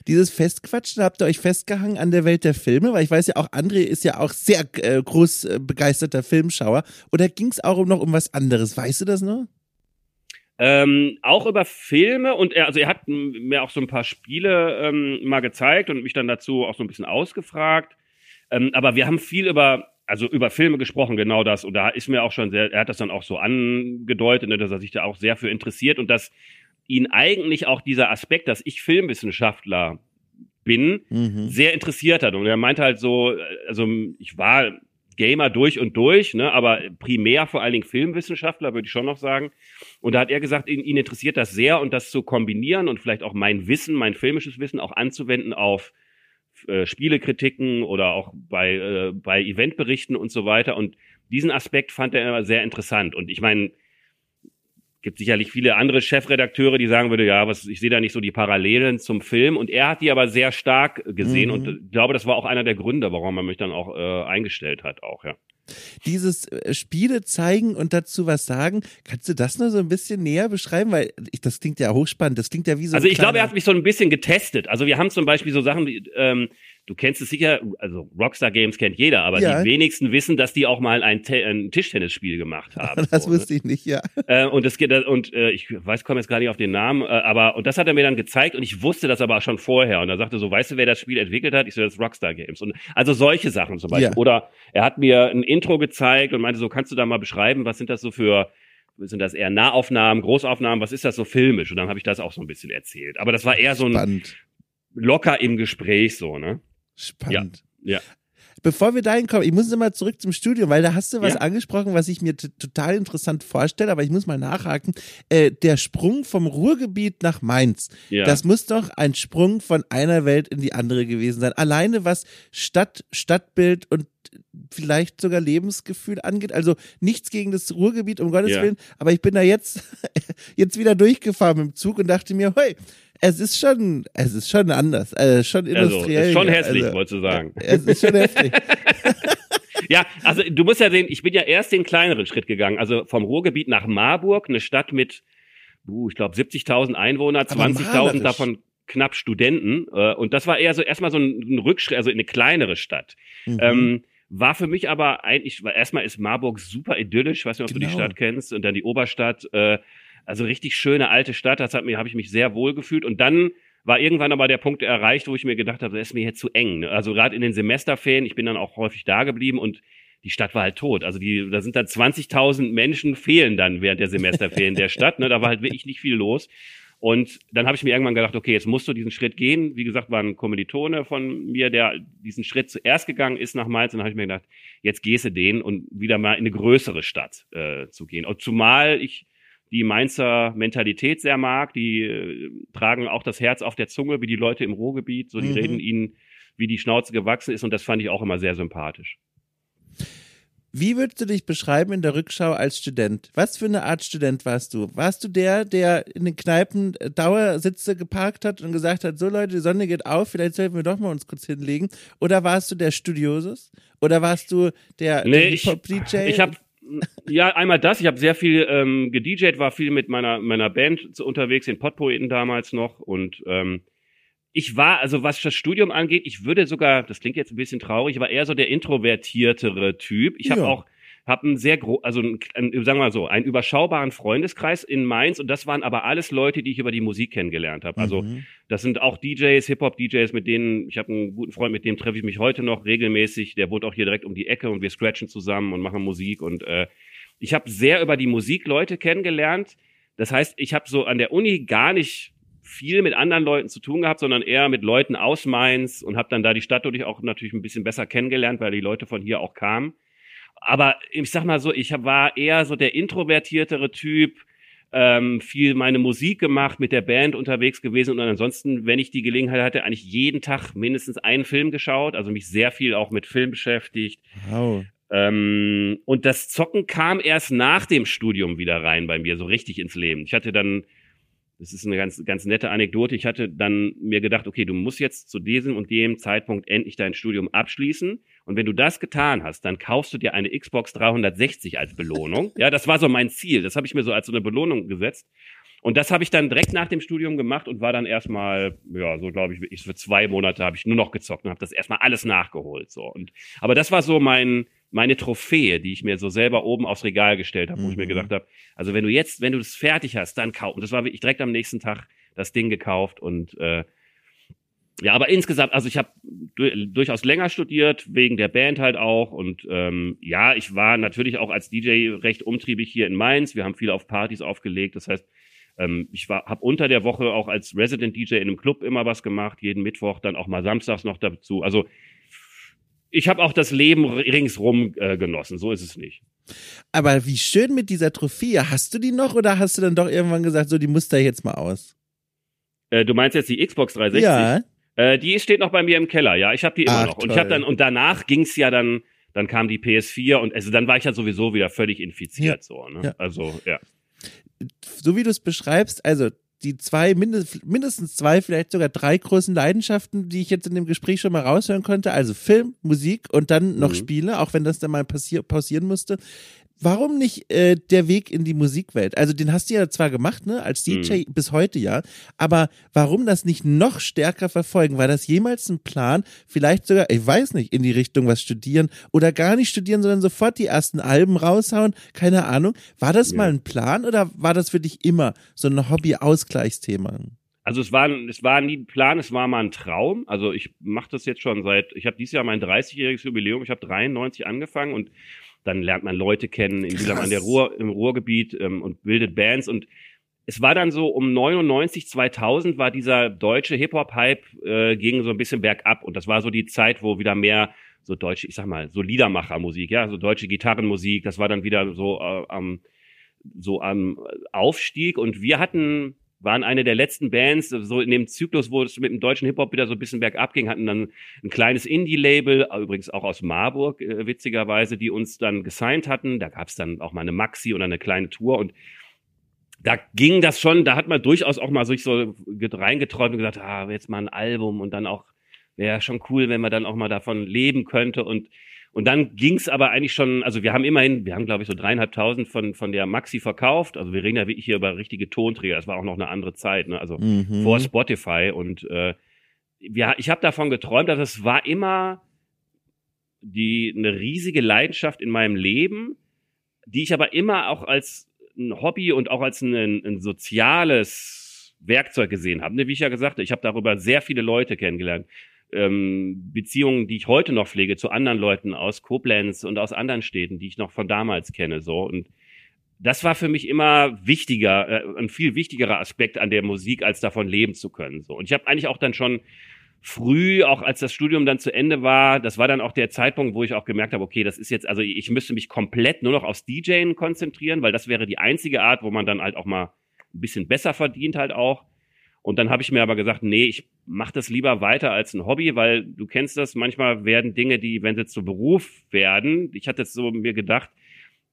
Speaker 1: Dieses Festquatschen habt ihr euch festgehangen an der Welt der Filme, weil ich weiß ja auch, André ist ja auch sehr äh, groß äh, begeisterter Filmschauer. Oder ging es auch noch um was anderes? Weißt du das noch?
Speaker 2: Ähm, auch über Filme und er, also er hat mir auch so ein paar Spiele ähm, mal gezeigt und mich dann dazu auch so ein bisschen ausgefragt. Ähm, aber wir haben viel über, also über Filme gesprochen, genau das. Und da ist mir auch schon sehr, er hat das dann auch so angedeutet, ne, dass er sich da auch sehr für interessiert und dass ihn eigentlich auch dieser Aspekt, dass ich Filmwissenschaftler bin, mhm. sehr interessiert hat. Und er meinte halt so, also ich war Gamer durch und durch, ne, aber primär vor allen Dingen Filmwissenschaftler, würde ich schon noch sagen. Und da hat er gesagt, ihn, ihn interessiert das sehr und das zu kombinieren und vielleicht auch mein Wissen, mein filmisches Wissen auch anzuwenden auf äh, Spielekritiken oder auch bei, äh, bei Eventberichten und so weiter. Und diesen Aspekt fand er immer sehr interessant. Und ich meine, gibt sicherlich viele andere Chefredakteure, die sagen würde, ja, was, ich sehe da nicht so die Parallelen zum Film. Und er hat die aber sehr stark gesehen mhm. und ich glaube, das war auch einer der Gründe, warum er mich dann auch äh, eingestellt hat, auch, ja.
Speaker 1: Dieses äh, Spiele zeigen und dazu was sagen, kannst du das nur so ein bisschen näher beschreiben? Weil ich, das klingt ja hochspannend, das klingt ja wie so.
Speaker 2: Also ich glaube, er hat mich so ein bisschen getestet. Also wir haben zum Beispiel so Sachen wie, ähm, du kennst es sicher, also Rockstar Games kennt jeder, aber ja. die wenigsten wissen, dass die auch mal ein, ein Tischtennisspiel gemacht haben.
Speaker 1: das so, ne? wusste ich nicht, ja.
Speaker 2: Äh, und es geht und äh, ich weiß, komme jetzt gar nicht auf den Namen, äh, aber und das hat er mir dann gezeigt und ich wusste das aber schon vorher und er sagte so, weißt du, wer das Spiel entwickelt hat? Ich so, das ist Rockstar Games und also solche Sachen zum Beispiel. Ja. Oder er hat mir ein Intro gezeigt und meinte so, kannst du da mal beschreiben, was sind das so für sind das eher Nahaufnahmen, Großaufnahmen, was ist das so filmisch? Und dann habe ich das auch so ein bisschen erzählt. Aber das war eher so ein locker im Gespräch so, ne?
Speaker 1: Spannend.
Speaker 2: Ja. ja.
Speaker 1: bevor wir dahin kommen, ich muss immer zurück zum Studium, weil da hast du was ja. angesprochen, was ich mir total interessant vorstelle, aber ich muss mal nachhaken. Äh, der Sprung vom Ruhrgebiet nach Mainz, ja. das muss doch ein Sprung von einer Welt in die andere gewesen sein. Alleine was Stadt, Stadtbild und vielleicht sogar Lebensgefühl angeht. Also nichts gegen das Ruhrgebiet, um Gottes ja. Willen, aber ich bin da jetzt, jetzt wieder durchgefahren mit dem Zug und dachte mir, hey, es ist schon, es ist schon anders, äh, schon industriell.
Speaker 2: Also, ist schon hässlich, also, wolltest du sagen.
Speaker 1: Es ist schon heftig.
Speaker 2: ja, also du musst ja sehen, ich bin ja erst den kleineren Schritt gegangen, also vom Ruhrgebiet nach Marburg, eine Stadt mit, uh, ich glaube 70.000 Einwohner, 20.000 davon knapp Studenten äh, und das war eher so erstmal so ein, ein Rückschritt, also in eine kleinere Stadt. Mhm. Ähm, war für mich aber eigentlich, erstmal ist Marburg super idyllisch, ich weiß nicht, ob genau. du die genau. Stadt kennst, und dann die Oberstadt, äh, also richtig schöne alte Stadt, das hat mir, habe ich mich sehr wohl gefühlt. Und dann war irgendwann aber der Punkt erreicht, wo ich mir gedacht habe, das ist mir jetzt zu eng. Ne? Also gerade in den Semesterferien, ich bin dann auch häufig da geblieben und die Stadt war halt tot. Also die, da sind dann 20.000 Menschen fehlen dann während der Semesterferien der Stadt. Ne? Da war halt wirklich nicht viel los. Und dann habe ich mir irgendwann gedacht, okay, jetzt musst du diesen Schritt gehen. Wie gesagt, war ein Kommilitone von mir, der diesen Schritt zuerst gegangen ist nach Mainz. Und dann habe ich mir gedacht, jetzt gehst du den und wieder mal in eine größere Stadt äh, zu gehen. Und zumal ich die Mainzer Mentalität sehr mag, die äh, tragen auch das Herz auf der Zunge, wie die Leute im Ruhrgebiet. So, die mhm. reden ihnen, wie die Schnauze gewachsen ist. Und das fand ich auch immer sehr sympathisch.
Speaker 1: Wie würdest du dich beschreiben in der Rückschau als Student? Was für eine Art Student warst du? Warst du der, der in den Kneipen äh, Dauersitze geparkt hat und gesagt hat, so Leute, die Sonne geht auf, vielleicht sollten wir doch mal uns kurz hinlegen? Oder warst du der Studiosus? Oder warst du der,
Speaker 2: nee, Hip-Hop-DJ? Ich, ich habe ja, einmal das. Ich habe sehr viel ähm, gedjed, war viel mit meiner meiner Band unterwegs, den Podpoeten damals noch und ähm, ich war, also was das Studium angeht, ich würde sogar, das klingt jetzt ein bisschen traurig, ich war eher so der introvertiertere Typ. Ich habe ja. auch habe einen sehr groß, also ein, ein, sagen wir mal so, einen überschaubaren Freundeskreis in Mainz und das waren aber alles Leute, die ich über die Musik kennengelernt habe. Also mhm. das sind auch DJs, Hip-Hop-DJs, mit denen, ich habe einen guten Freund, mit dem treffe ich mich heute noch regelmäßig, der wohnt auch hier direkt um die Ecke und wir scratchen zusammen und machen Musik und äh, ich habe sehr über die Musik Leute kennengelernt. Das heißt, ich habe so an der Uni gar nicht viel mit anderen Leuten zu tun gehabt, sondern eher mit Leuten aus Mainz und habe dann da die Stadt dadurch auch natürlich ein bisschen besser kennengelernt, weil die Leute von hier auch kamen. Aber ich sag mal so, ich war eher so der introvertiertere Typ, ähm, viel meine Musik gemacht, mit der Band unterwegs gewesen und ansonsten, wenn ich die Gelegenheit hatte, eigentlich jeden Tag mindestens einen Film geschaut, also mich sehr viel auch mit Film beschäftigt. Wow. Ähm, und das Zocken kam erst nach dem Studium wieder rein bei mir, so richtig ins Leben. Ich hatte dann das ist eine ganz, ganz nette Anekdote. Ich hatte dann mir gedacht, okay, du musst jetzt zu diesem und dem Zeitpunkt endlich dein Studium abschließen. Und wenn du das getan hast, dann kaufst du dir eine Xbox 360 als Belohnung. Ja, das war so mein Ziel. Das habe ich mir so als so eine Belohnung gesetzt. Und das habe ich dann direkt nach dem Studium gemacht und war dann erstmal, ja, so glaube ich, ich für zwei Monate habe ich nur noch gezockt und habe das erstmal alles nachgeholt. So. Und, aber das war so mein, meine Trophäe, die ich mir so selber oben aufs Regal gestellt habe, wo mhm. ich mir mhm. gedacht habe, also wenn du jetzt, wenn du das fertig hast, dann kauf. Und das war wirklich direkt am nächsten Tag das Ding gekauft und äh, ja, aber insgesamt, also ich habe durchaus länger studiert, wegen der Band halt auch. Und ähm, ja, ich war natürlich auch als DJ recht umtriebig hier in Mainz. Wir haben viel auf Partys aufgelegt. Das heißt, ähm, ich war, habe unter der Woche auch als Resident DJ in einem Club immer was gemacht, jeden Mittwoch, dann auch mal samstags noch dazu. Also ich habe auch das Leben ringsrum äh, genossen, so ist es nicht.
Speaker 1: Aber wie schön mit dieser Trophäe. Hast du die noch oder hast du dann doch irgendwann gesagt, so die muss da jetzt mal aus?
Speaker 2: Äh, du meinst jetzt die Xbox 360?
Speaker 1: Ja.
Speaker 2: Äh, die steht noch bei mir im Keller, ja. Ich habe die immer Ach, noch. Und ich habe dann und danach ging's ja dann, dann kam die PS4 und also dann war ich ja sowieso wieder völlig infiziert, ja. so. Ne? Ja. Also ja.
Speaker 1: So wie du es beschreibst, also die zwei, mindestens zwei, vielleicht sogar drei großen Leidenschaften, die ich jetzt in dem Gespräch schon mal raushören konnte. Also Film, Musik und dann noch mhm. Spiele, auch wenn das dann mal passier pausieren musste warum nicht äh, der Weg in die Musikwelt? Also den hast du ja zwar gemacht, ne, als DJ mhm. bis heute ja, aber warum das nicht noch stärker verfolgen? War das jemals ein Plan? Vielleicht sogar, ich weiß nicht, in die Richtung was studieren oder gar nicht studieren, sondern sofort die ersten Alben raushauen? Keine Ahnung. War das ja. mal ein Plan oder war das für dich immer so ein Hobby-Ausgleichsthema?
Speaker 2: Also es war, es war nie ein Plan, es war mal ein Traum. Also ich mache das jetzt schon seit, ich habe dieses Jahr mein 30-jähriges Jubiläum, ich habe 93 angefangen und dann lernt man Leute kennen in Bielefeld an der Ruhr, im Ruhrgebiet ähm, und bildet Bands. Und es war dann so um 99, 2000 war dieser deutsche Hip-Hop-Hype äh, ging so ein bisschen bergab. Und das war so die Zeit, wo wieder mehr so deutsche, ich sag mal, so Liedermachermusik, ja, so deutsche Gitarrenmusik. Das war dann wieder so äh, am so am Aufstieg. Und wir hatten waren eine der letzten Bands, so in dem Zyklus, wo es mit dem deutschen Hip-Hop wieder so ein bisschen bergab ging, hatten dann ein kleines Indie-Label, übrigens auch aus Marburg, äh, witzigerweise, die uns dann gesigned hatten. Da gab es dann auch mal eine Maxi oder eine kleine Tour und da ging das schon, da hat man durchaus auch mal sich so reingeträumt und gesagt, ah, jetzt mal ein Album und dann auch, wäre schon cool, wenn man dann auch mal davon leben könnte und und dann ging's aber eigentlich schon, also wir haben immerhin, wir haben glaube ich so dreieinhalbtausend von, von der Maxi verkauft. Also wir reden ja wirklich hier über richtige Tonträger. Das war auch noch eine andere Zeit, ne? also mhm. vor Spotify. Und äh, wir, ich habe davon geträumt, dass es war immer die eine riesige Leidenschaft in meinem Leben, die ich aber immer auch als ein Hobby und auch als ein, ein soziales Werkzeug gesehen habe. Ne, wie ich ja gesagt habe, ich habe darüber sehr viele Leute kennengelernt ähm, Beziehungen, die ich heute noch pflege zu anderen Leuten aus Koblenz und aus anderen Städten, die ich noch von damals kenne, so und das war für mich immer wichtiger, äh, ein viel wichtigerer Aspekt an der Musik, als davon leben zu können. So und ich habe eigentlich auch dann schon früh, auch als das Studium dann zu Ende war, das war dann auch der Zeitpunkt, wo ich auch gemerkt habe, okay, das ist jetzt, also ich müsste mich komplett nur noch aufs DJen konzentrieren, weil das wäre die einzige Art, wo man dann halt auch mal ein bisschen besser verdient halt auch. Und dann habe ich mir aber gesagt, nee, ich mache das lieber weiter als ein Hobby, weil du kennst das, manchmal werden Dinge, die, wenn sie zu Beruf werden, ich hatte jetzt so mir gedacht,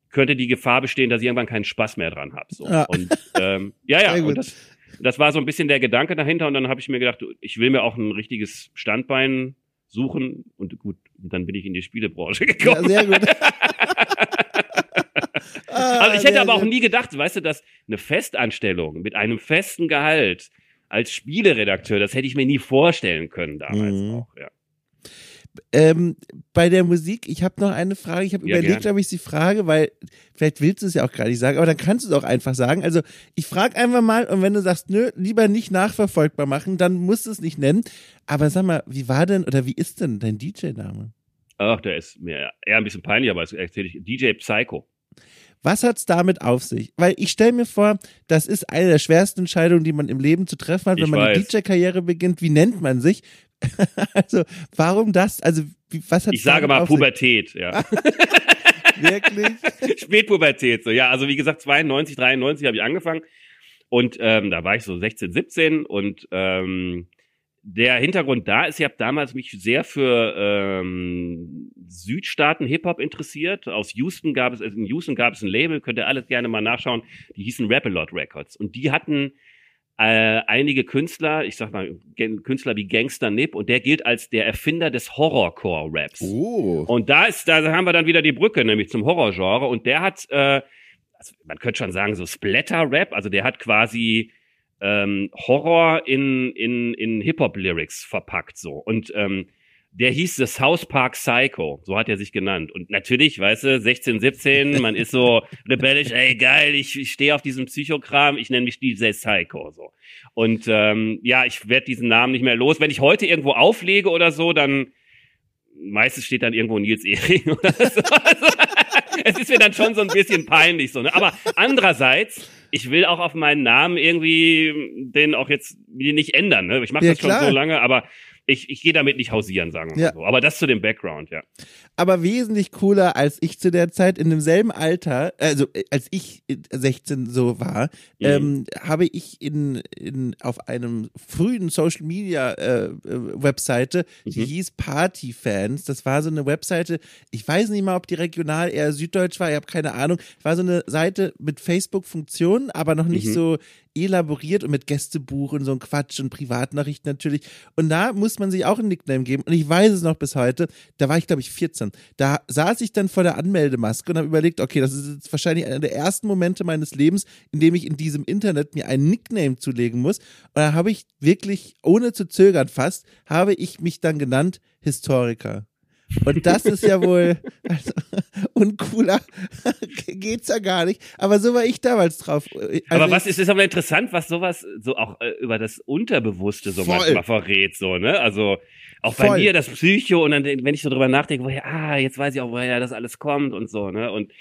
Speaker 2: könnte die Gefahr bestehen, dass ich irgendwann keinen Spaß mehr dran habe. So. Ja. Und ähm, ja, ja, und das, das war so ein bisschen der Gedanke dahinter. Und dann habe ich mir gedacht, ich will mir auch ein richtiges Standbein suchen. Und gut, dann bin ich in die Spielebranche gekommen. Ja, sehr gut. also ich hätte aber auch nie gedacht, weißt du, dass eine Festanstellung mit einem festen Gehalt als Spieleredakteur, das hätte ich mir nie vorstellen können damals mhm. auch, ja.
Speaker 1: Ähm, bei der Musik, ich habe noch eine Frage. Ich habe ja, überlegt, gerne. ob ich sie frage, weil vielleicht willst du es ja auch gar nicht sagen, aber dann kannst du es auch einfach sagen. Also ich frage einfach mal und wenn du sagst, nö, lieber nicht nachverfolgbar machen, dann musst du es nicht nennen. Aber sag mal, wie war denn oder wie ist denn dein DJ-Name?
Speaker 2: Ach, der ist mir eher ein bisschen peinlich, aber das erzähle ich. DJ Psycho.
Speaker 1: Was hat's damit auf sich? Weil ich stelle mir vor, das ist eine der schwersten Entscheidungen, die man im Leben zu treffen hat, wenn man weiß. eine DJ-Karriere beginnt. Wie nennt man sich? also, warum das? Also, wie, was hat
Speaker 2: Ich sage mal Pubertät, ja.
Speaker 1: Wirklich?
Speaker 2: Spätpubertät, so, ja. Also, wie gesagt, 92, 93 habe ich angefangen. Und ähm, da war ich so 16, 17 und ähm, der Hintergrund da ist, ich habe damals mich sehr für ähm, Südstaaten Hip-Hop interessiert. Aus Houston gab es, also in Houston gab es ein Label, könnt ihr alles gerne mal nachschauen, die hießen Rap-A-Lot Records. Und die hatten äh, einige Künstler, ich sag mal, Künstler wie Gangster Nip, und der gilt als der Erfinder des Horrorcore-Raps.
Speaker 1: Oh.
Speaker 2: Und da ist, da haben wir dann wieder die Brücke, nämlich zum Horrorgenre. Und der hat, äh, also man könnte schon sagen, so Splatter-Rap, also der hat quasi ähm, Horror in, in, in Hip-Hop-Lyrics verpackt so. Und ähm, der hieß The South Park Psycho, so hat er sich genannt. Und natürlich, weißt du, 16, 17, man ist so rebellisch, ey geil, ich, ich stehe auf diesem Psychokram, ich nenne mich DJ Psycho so. Und ähm, ja, ich werde diesen Namen nicht mehr los. Wenn ich heute irgendwo auflege oder so, dann meistens steht dann irgendwo Nils Ehring oder so. Also, es ist mir dann schon so ein bisschen peinlich so. Ne? Aber andererseits ich will auch auf meinen Namen irgendwie den auch jetzt nicht ändern. Ne? Ich mache ja, das schon klar. so lange, aber ich, ich gehe damit nicht hausieren, sagen wir ja. mal so. Aber das zu dem Background, ja.
Speaker 1: Aber wesentlich cooler, als ich zu der Zeit in demselben Alter, also äh, als ich 16 so war, mhm. ähm, habe ich in, in auf einem frühen Social Media äh, äh Webseite, die mhm. hieß Party Fans. Das war so eine Webseite, ich weiß nicht mal, ob die regional eher süddeutsch war, ich habe keine Ahnung. War so eine Seite mit Facebook-Funktionen, aber noch nicht mhm. so elaboriert und mit Gästebuch und so ein Quatsch und Privatnachrichten natürlich. Und da muss man sich auch ein Nickname geben. Und ich weiß es noch bis heute. Da war ich, glaube ich, 14. Da saß ich dann vor der Anmeldemaske und habe überlegt, okay, das ist jetzt wahrscheinlich einer der ersten Momente meines Lebens, in dem ich in diesem Internet mir ein Nickname zulegen muss. Und da habe ich wirklich, ohne zu zögern fast, habe ich mich dann genannt Historiker. Und das ist ja wohl also, uncooler geht's ja gar nicht. Aber so war ich damals drauf.
Speaker 2: Also aber was ist es aber interessant, was sowas so auch äh, über das Unterbewusste so voll. manchmal verrät, so, ne? Also auch voll. bei mir das Psycho und dann, wenn ich so drüber nachdenke, woher, ah, jetzt weiß ich auch, woher das alles kommt und so, ne? Und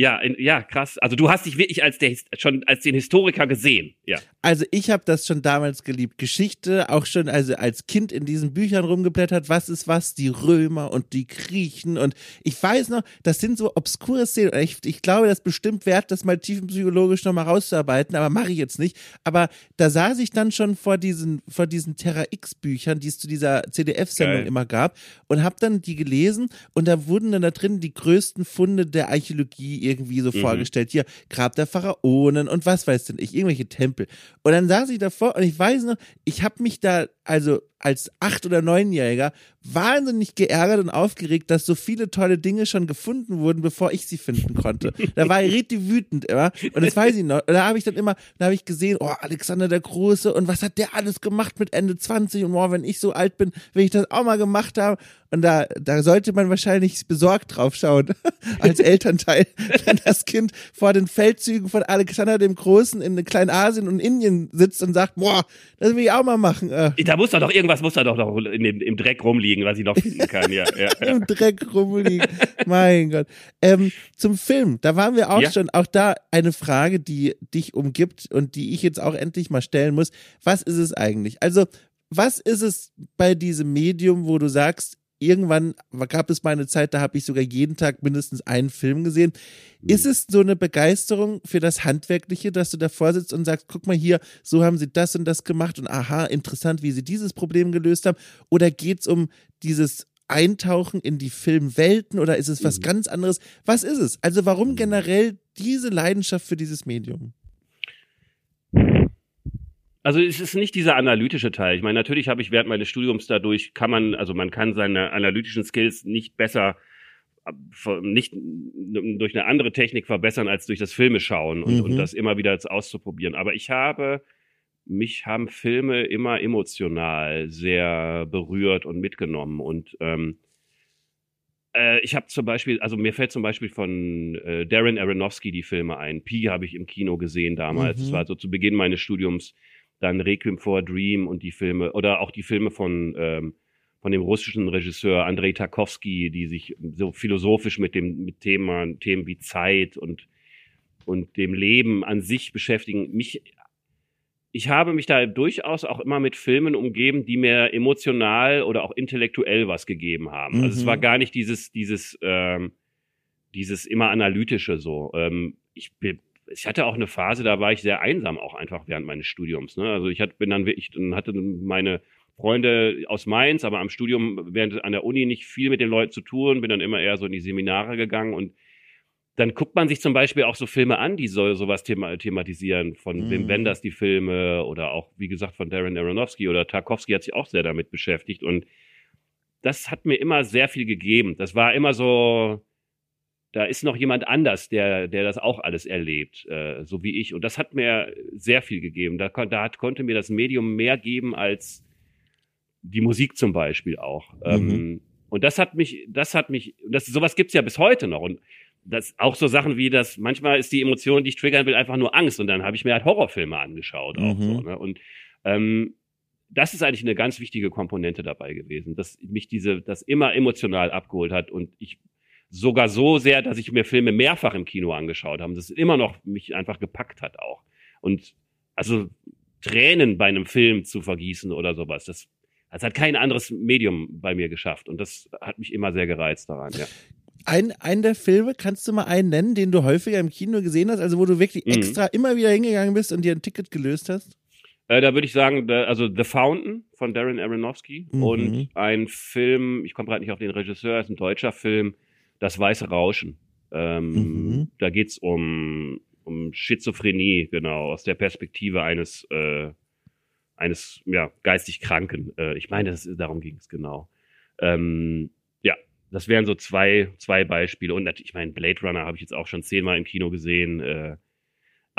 Speaker 2: Ja, in, ja, krass. Also du hast dich wirklich als der schon als den Historiker gesehen. Ja.
Speaker 1: Also ich habe das schon damals geliebt. Geschichte, auch schon also als Kind in diesen Büchern rumgeblättert, was ist was, die Römer und die Griechen und ich weiß noch, das sind so obskure Szenen. Ich, ich glaube, das bestimmt wert, das mal tiefenpsychologisch nochmal rauszuarbeiten, aber mache ich jetzt nicht. Aber da saß ich dann schon vor diesen vor diesen Terra X Büchern, die es zu dieser CDF-Sendung immer gab und habe dann die gelesen und da wurden dann da drin die größten Funde der Archäologie irgendwie so mhm. vorgestellt. Hier, Grab der Pharaonen und was weiß denn ich, irgendwelche Tempel. Und dann saß ich davor und ich weiß noch, ich habe mich da also als acht- oder neunjähriger wahnsinnig geärgert und aufgeregt, dass so viele tolle Dinge schon gefunden wurden, bevor ich sie finden konnte. Da war ich richtig wütend immer. Und das weiß ich noch. Und da habe ich dann immer, da habe ich gesehen, oh, Alexander der Große und was hat der alles gemacht mit Ende 20 und oh, wenn ich so alt bin, will ich das auch mal gemacht haben. Und da, da sollte man wahrscheinlich besorgt drauf schauen, als Elternteil, wenn das Kind vor den Feldzügen von Alexander dem Großen in Kleinasien und Indien sitzt und sagt, boah, das will ich auch mal machen.
Speaker 2: Äh. Da muss doch irgendwas muss da doch noch in dem, im Dreck rumliegen, was ich noch finden kann, ja. ja,
Speaker 1: ja. Im Dreck rumliegen. mein Gott. Ähm, zum Film, da waren wir auch ja. schon, auch da eine Frage, die dich umgibt und die ich jetzt auch endlich mal stellen muss. Was ist es eigentlich? Also, was ist es bei diesem Medium, wo du sagst, irgendwann gab es mal eine Zeit, da habe ich sogar jeden Tag mindestens einen Film gesehen. Mhm. Ist es so eine Begeisterung für das Handwerkliche, dass du davor sitzt und sagst, guck mal hier, so haben sie das und das gemacht und aha, interessant, wie sie dieses Problem gelöst haben? Oder geht es um dieses Eintauchen in die Filmwelten oder ist es was mhm. ganz anderes? Was ist es? Also warum mhm. generell diese Leidenschaft für dieses Medium?
Speaker 2: Also es ist nicht dieser analytische Teil. Ich meine, natürlich habe ich während meines Studiums dadurch, kann man, also man kann seine analytischen Skills nicht besser, nicht durch eine andere Technik verbessern, als durch das Filme schauen und, mhm. und das immer wieder auszuprobieren. Aber ich habe, mich haben Filme immer emotional sehr berührt und mitgenommen und ähm, äh, ich habe zum Beispiel, also mir fällt zum Beispiel von äh, Darren Aronofsky die Filme ein. Pi habe ich im Kino gesehen damals. Mhm. Das war so zu Beginn meines Studiums dann Requiem for a Dream und die Filme oder auch die Filme von ähm, von dem russischen Regisseur Andrei Tarkovsky, die sich so philosophisch mit dem mit Themen Themen wie Zeit und und dem Leben an sich beschäftigen. Mich ich habe mich da durchaus auch immer mit Filmen umgeben, die mir emotional oder auch intellektuell was gegeben haben. Mhm. Also es war mhm. gar nicht dieses dieses ähm, dieses immer analytische so. Ähm, ich ich hatte auch eine Phase, da war ich sehr einsam auch einfach während meines Studiums. Ne? Also ich hatte, bin dann wirklich, hatte meine Freunde aus Mainz, aber am Studium während an der Uni nicht viel mit den Leuten zu tun, bin dann immer eher so in die Seminare gegangen und dann guckt man sich zum Beispiel auch so Filme an, die so sowas thema thematisieren, von mhm. Wim Wenders die Filme oder auch, wie gesagt, von Darren Aronofsky oder Tarkovsky hat sich auch sehr damit beschäftigt und das hat mir immer sehr viel gegeben. Das war immer so, da ist noch jemand anders, der, der das auch alles erlebt, äh, so wie ich. Und das hat mir sehr viel gegeben. Da, da hat, konnte mir das Medium mehr geben als die Musik zum Beispiel auch. Ähm, mhm. Ähm, und das hat mich, das hat mich, das, sowas gibt's ja bis heute noch. Und das auch so Sachen wie das, manchmal ist die Emotion, die ich triggern will, einfach nur Angst. Und dann habe ich mir halt Horrorfilme angeschaut. Auch mhm. so, ne? Und ähm, das ist eigentlich eine ganz wichtige Komponente dabei gewesen, dass mich diese, das immer emotional abgeholt hat und ich sogar so sehr, dass ich mir Filme mehrfach im Kino angeschaut habe. Das immer noch mich einfach gepackt hat auch. Und also Tränen bei einem Film zu vergießen oder sowas, das, das hat kein anderes Medium bei mir geschafft. Und das hat mich immer sehr gereizt daran, ja.
Speaker 1: Ein, einen der Filme, kannst du mal einen nennen, den du häufiger im Kino gesehen hast, also wo du wirklich mhm. extra immer wieder hingegangen bist und dir ein Ticket gelöst hast?
Speaker 2: Äh, da würde ich sagen, also The Fountain von Darren Aronofsky mhm. und ein Film, ich komme gerade nicht auf den Regisseur, ist ein deutscher Film, das weiße Rauschen. Ähm, mhm. Da geht's um, um Schizophrenie, genau, aus der Perspektive eines, äh, eines ja, geistig Kranken. Äh, ich meine, das, darum ging es genau. Ähm, ja, das wären so zwei, zwei Beispiele. Und natürlich, ich meine, Blade Runner habe ich jetzt auch schon zehnmal im Kino gesehen. Äh,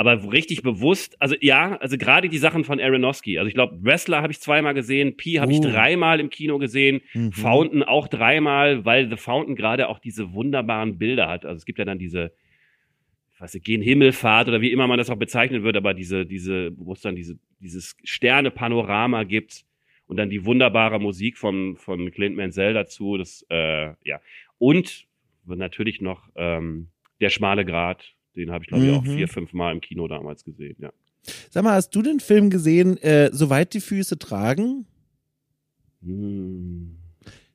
Speaker 2: aber richtig bewusst, also ja, also gerade die Sachen von Aronofsky. Also ich glaube, Wrestler habe ich zweimal gesehen, Pi habe uh. ich dreimal im Kino gesehen, mhm. Fountain auch dreimal, weil The Fountain gerade auch diese wunderbaren Bilder hat. Also es gibt ja dann diese, ich weiß nicht, Gen Himmelfahrt oder wie immer man das auch bezeichnen wird, aber diese, diese, wo es dann diese, dieses Sterne-Panorama gibt und dann die wunderbare Musik von, von Clint Mansell dazu. Das, äh, ja. Und natürlich noch ähm, Der schmale Grat, den habe ich, glaube ich, auch mhm. vier, fünf Mal im Kino damals gesehen, ja.
Speaker 1: Sag mal, hast du den Film gesehen, äh, Soweit die Füße tragen? Hm.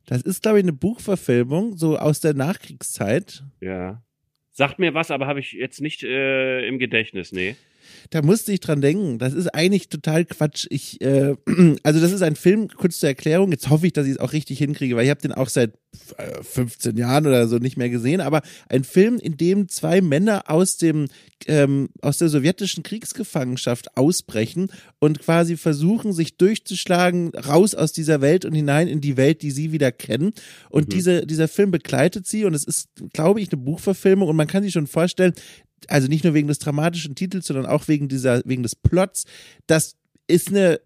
Speaker 1: Das ist, glaube ich, eine Buchverfilmung, so aus der Nachkriegszeit.
Speaker 2: Ja. Sagt mir was, aber habe ich jetzt nicht äh, im Gedächtnis, nee
Speaker 1: da musste ich dran denken. Das ist eigentlich total Quatsch. Ich, äh, also das ist ein Film, kurz zur Erklärung. Jetzt hoffe ich, dass ich es auch richtig hinkriege, weil ich habe den auch seit 15 äh, Jahren oder so nicht mehr gesehen. Aber ein Film, in dem zwei Männer aus dem ähm, aus der sowjetischen Kriegsgefangenschaft ausbrechen und quasi versuchen, sich durchzuschlagen, raus aus dieser Welt und hinein in die Welt, die sie wieder kennen. Und mhm. diese, dieser Film begleitet sie und es ist, glaube ich, eine Buchverfilmung und man kann sich schon vorstellen, also nicht nur wegen des dramatischen Titels, sondern auch wegen dieser, wegen des Plots, dass ist eine,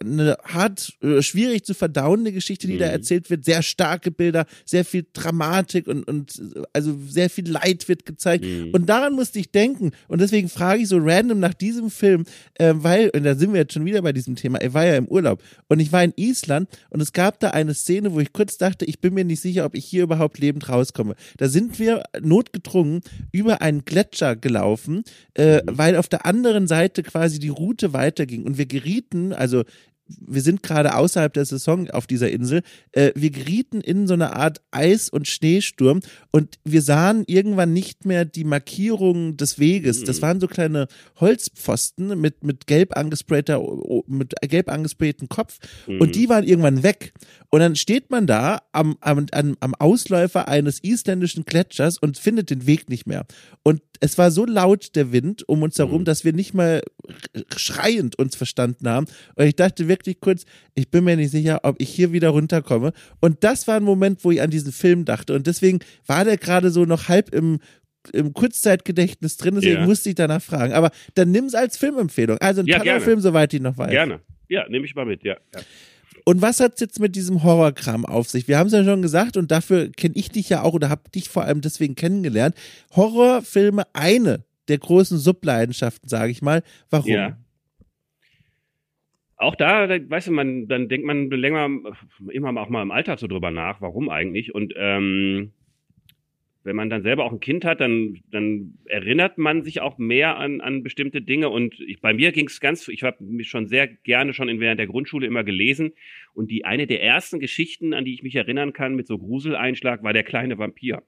Speaker 1: eine hart, äh, schwierig zu verdauende Geschichte, die mhm. da erzählt wird. Sehr starke Bilder, sehr viel Dramatik und, und also sehr viel Leid wird gezeigt. Mhm. Und daran musste ich denken. Und deswegen frage ich so random nach diesem Film, äh, weil, und da sind wir jetzt schon wieder bei diesem Thema, er war ja im Urlaub. Und ich war in Island und es gab da eine Szene, wo ich kurz dachte, ich bin mir nicht sicher, ob ich hier überhaupt lebend rauskomme. Da sind wir notgedrungen über einen Gletscher gelaufen, äh, mhm. weil auf der anderen Seite quasi die Route weiterging und wir gerieten, also wir sind gerade außerhalb der Saison auf dieser Insel. Äh, wir gerieten in so eine Art Eis- und Schneesturm und wir sahen irgendwann nicht mehr die Markierungen des Weges. Das mhm. waren so kleine Holzpfosten mit, mit gelb angesprayter, mit gelb angesprayten Kopf mhm. und die waren irgendwann weg. Und dann steht man da am, am, am Ausläufer eines isländischen Gletschers und findet den Weg nicht mehr. Und es war so laut, der Wind um uns herum, mhm. dass wir nicht mal schreiend uns verstanden haben. Und ich dachte wirklich kurz, ich bin mir nicht sicher, ob ich hier wieder runterkomme. Und das war ein Moment, wo ich an diesen Film dachte. Und deswegen war der gerade so noch halb im im Kurzzeitgedächtnis drin, deswegen ja. musste ich danach fragen. Aber dann nimm es als Filmempfehlung. Also ein ja, toller Film, soweit ich noch weiß.
Speaker 2: Gerne. Ja, nehme ich mal mit, ja. ja.
Speaker 1: Und was hat's jetzt mit diesem Horrorkram auf sich? Wir haben es ja schon gesagt und dafür kenne ich dich ja auch oder habe dich vor allem deswegen kennengelernt. Horrorfilme eine der großen Subleidenschaften, sage ich mal. Warum? Ja.
Speaker 2: Auch da, weißt du, man, dann denkt man länger, immer auch mal im Alltag so drüber nach, warum eigentlich. Und ähm, wenn man dann selber auch ein Kind hat, dann, dann erinnert man sich auch mehr an, an bestimmte Dinge. Und ich, bei mir ging es ganz, ich habe mich schon sehr gerne schon in, während der Grundschule immer gelesen. Und die eine der ersten Geschichten, an die ich mich erinnern kann, mit so Gruseleinschlag, war der kleine Vampir.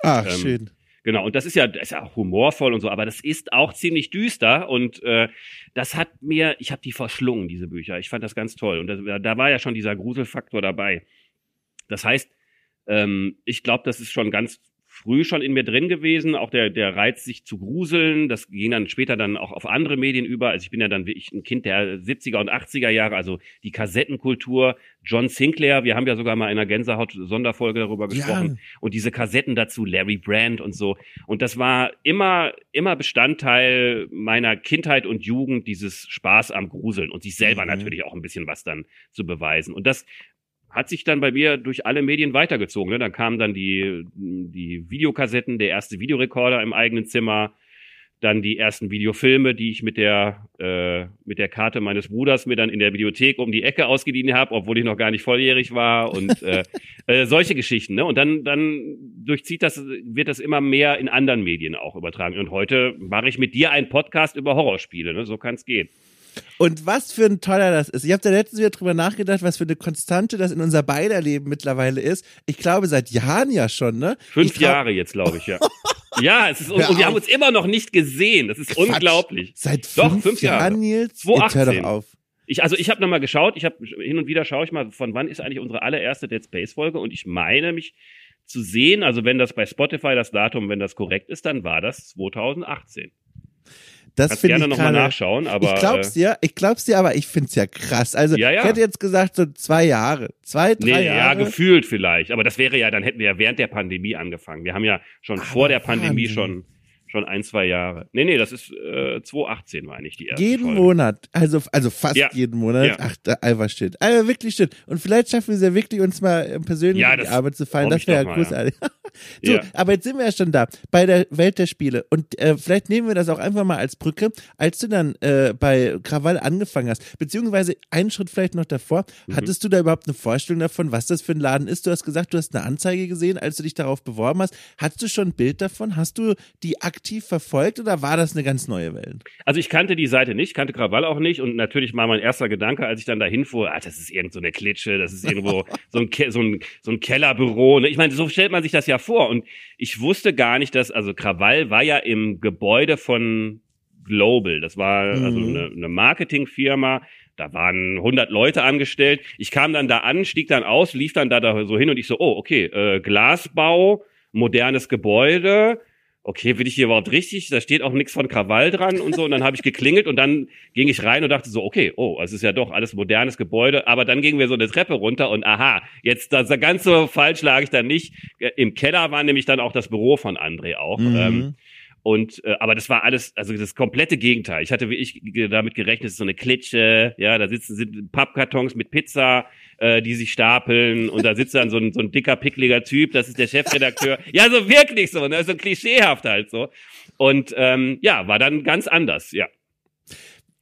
Speaker 1: Ach, ähm, schön.
Speaker 2: Genau, und das ist ja, das ist ja auch humorvoll und so, aber das ist auch ziemlich düster und äh, das hat mir, ich habe die verschlungen, diese Bücher. Ich fand das ganz toll und das, da war ja schon dieser Gruselfaktor dabei. Das heißt, ähm, ich glaube, das ist schon ganz früh schon in mir drin gewesen, auch der, der Reiz, sich zu gruseln. Das ging dann später dann auch auf andere Medien über. Also ich bin ja dann wirklich ein Kind der 70er und 80er Jahre, also die Kassettenkultur, John Sinclair, wir haben ja sogar mal in einer Gänsehaut-Sonderfolge darüber gesprochen. Ja. Und diese Kassetten dazu, Larry Brand und so. Und das war immer, immer Bestandteil meiner Kindheit und Jugend, dieses Spaß am Gruseln und sich selber mhm. natürlich auch ein bisschen was dann zu beweisen. Und das hat sich dann bei mir durch alle Medien weitergezogen. Ne? Dann kamen dann die, die Videokassetten, der erste Videorekorder im eigenen Zimmer, dann die ersten Videofilme, die ich mit der, äh, mit der Karte meines Bruders mir dann in der Videothek um die Ecke ausgeliehen habe, obwohl ich noch gar nicht volljährig war und äh, äh, solche Geschichten. Ne? Und dann, dann durchzieht das, wird das immer mehr in anderen Medien auch übertragen. Und heute mache ich mit dir einen Podcast über Horrorspiele. Ne? So kann es gehen.
Speaker 1: Und was für ein toller das ist. Ich habe da letztens wieder drüber nachgedacht, was für eine Konstante das in unser beider Leben mittlerweile ist. Ich glaube, seit Jahren ja schon, ne?
Speaker 2: Fünf Jahre jetzt, glaube ich, ja. ja, es ist, und, und wir haben uns immer noch nicht gesehen. Das ist Quatsch. unglaublich.
Speaker 1: Seit fünf, Doch, fünf Jahre. Jahren, Nils?
Speaker 2: 2018. Hör doch auf. Ich, also ich habe nochmal geschaut, ich habe hin und wieder schaue ich mal, von wann ist eigentlich unsere allererste Dead Space Folge und ich meine mich zu sehen, also wenn das bei Spotify das Datum, wenn das korrekt ist, dann war das 2018.
Speaker 1: Das Kannst
Speaker 2: gerne nochmal nachschauen, aber.
Speaker 1: Ich glaub's äh, dir, ich glaub's dir, aber ich find's ja krass. Also, ja, ja. ich hätte jetzt gesagt, so zwei Jahre. Zwei, drei nee, Jahre.
Speaker 2: Ja, gefühlt vielleicht. Aber das wäre ja, dann hätten wir ja während der Pandemie angefangen. Wir haben ja schon aber vor der Pandemie schon, schon ein, zwei Jahre. Nee, nee, das ist äh, 2018 war eigentlich die erste.
Speaker 1: Jeden
Speaker 2: Folge.
Speaker 1: Monat, also, also fast ja. jeden Monat. Ja. Ach, da einfach steht. Also wirklich steht. Und vielleicht schaffen wir es ja wirklich, uns mal persönlich ja, in die Arbeit zu fallen. Das wäre ja großartig. So, ja. aber jetzt sind wir ja schon da, bei der Welt der Spiele. Und äh, vielleicht nehmen wir das auch einfach mal als Brücke, als du dann äh, bei Krawall angefangen hast, beziehungsweise einen Schritt vielleicht noch davor, mhm. hattest du da überhaupt eine Vorstellung davon, was das für ein Laden ist? Du hast gesagt, du hast eine Anzeige gesehen, als du dich darauf beworben hast. Hattest du schon ein Bild davon? Hast du die aktiv verfolgt oder war das eine ganz neue Welt?
Speaker 2: Also ich kannte die Seite nicht, kannte Krawall auch nicht und natürlich war mein erster Gedanke, als ich dann dahin fuhr, ah, das ist irgend so eine Klitsche, das ist irgendwo so ein, so ein, so ein Kellerbüro. Ne? Ich meine, so stellt man sich das ja vor und ich wusste gar nicht, dass, also Krawall war ja im Gebäude von Global. Das war also mhm. also eine, eine Marketingfirma. Da waren 100 Leute angestellt. Ich kam dann da an, stieg dann aus, lief dann da, da so hin und ich so, oh, okay, äh, Glasbau, modernes Gebäude. Okay, bin ich hier überhaupt richtig? Da steht auch nichts von Krawall dran und so. Und dann habe ich geklingelt und dann ging ich rein und dachte so, okay, oh, es ist ja doch alles modernes Gebäude. Aber dann gingen wir so eine Treppe runter und aha, jetzt das ganz so falsch lag ich dann nicht. Im Keller war nämlich dann auch das Büro von André auch. Mhm. Ähm, und äh, aber das war alles, also das komplette Gegenteil. Ich hatte wie ich damit gerechnet, es ist so eine Klitsche, ja, da sitzen sind Pappkartons mit Pizza, äh, die sich stapeln und da sitzt dann so ein, so ein dicker, pickliger Typ, das ist der Chefredakteur. ja, so wirklich so, ne? So klischeehaft halt so. Und ähm, ja, war dann ganz anders, ja